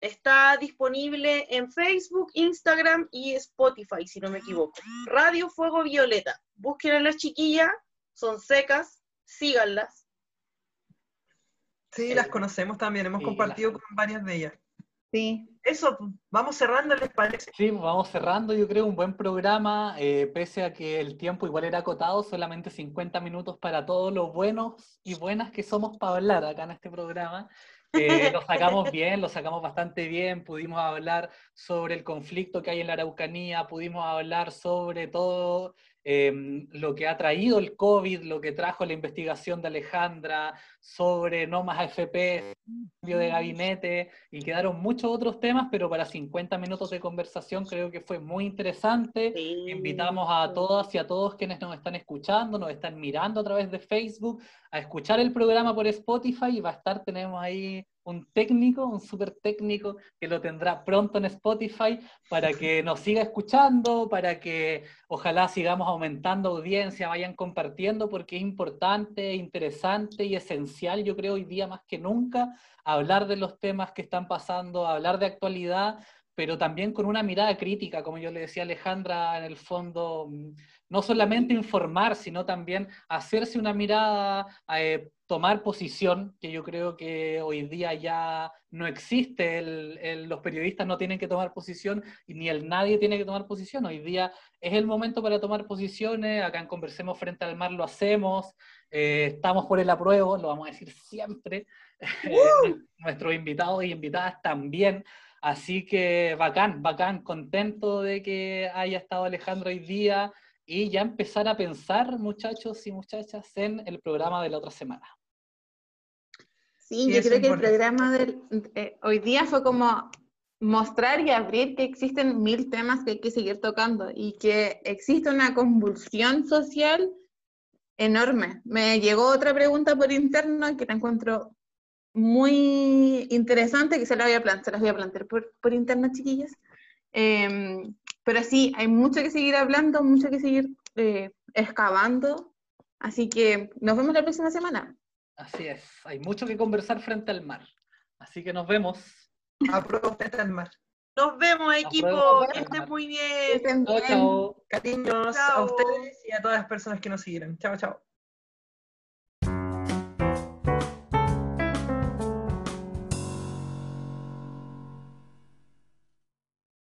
Está disponible en Facebook, Instagram y Spotify, si no me equivoco. Radio Fuego Violeta. Busquen a las chiquillas, son secas, síganlas. Sí, las conocemos también, hemos Sí, compartido las- con varias de ellas. Sí. Eso, vamos cerrando, ¿les parece? Sí, vamos cerrando, yo creo, un buen programa, eh, pese a que el tiempo igual era acotado, solamente 50 minutos para todos los buenos y buenas que somos para hablar acá en este programa. Eh, lo sacamos bien, lo sacamos bastante bien, pudimos hablar sobre el conflicto que hay en la Araucanía, pudimos hablar sobre todo eh, lo que ha traído el COVID, lo que trajo la investigación de Alejandra, sobre no más AFP, cambio de gabinete, y quedaron muchos otros temas, pero para 50 minutos de conversación creo que fue muy interesante. Invitamos a todas y a todos quienes nos están escuchando, nos están mirando a través de Facebook, a escuchar el programa por Spotify y va a estar, tenemos ahí un técnico, un súper técnico que lo tendrá pronto en Spotify para que nos siga escuchando, para que ojalá sigamos aumentando audiencia, vayan compartiendo porque es importante, interesante y esencial, yo creo, hoy día más que nunca, hablar de los temas que están pasando, hablar de actualidad, pero también con una mirada crítica, como yo le decía a Alejandra, en el fondo, no solamente informar, sino también hacerse una mirada, eh, tomar posición, que yo creo que hoy día ya no existe, el- el- los periodistas no tienen que tomar posición y ni el nadie tiene que tomar posición, hoy día es el momento para tomar posiciones, acá en Conversemos Frente al Mar lo hacemos, eh, estamos por el apruebo, lo vamos a decir siempre, eh, nuestros invitados y invitadas también, Así que bacán, bacán, contento de que haya estado Alejandro hoy día y ya empezar a pensar, muchachos y muchachas, en el programa de la otra semana. Sí, Sí, yo creo que el programa del, eh, hoy día fue como mostrar y abrir que existen mil temas que hay que seguir tocando y que existe una convulsión social enorme. Me llegó otra pregunta por interno que la encuentro muy interesante, que se la voy a plantear, se las voy a plantear por, por interno, chiquillas. Em, pero sí, hay mucho que seguir hablando, mucho que seguir eh, excavando. Así que nos vemos la próxima semana. Así es, hay mucho que conversar frente al mar. Así que nos vemos. Apruebo frente al mar. Nos vemos, equipo. Que estén muy Que bien. estén Chao, bien. chao. Cariños a ustedes y a todas las personas que nos siguieron. Chao, chao.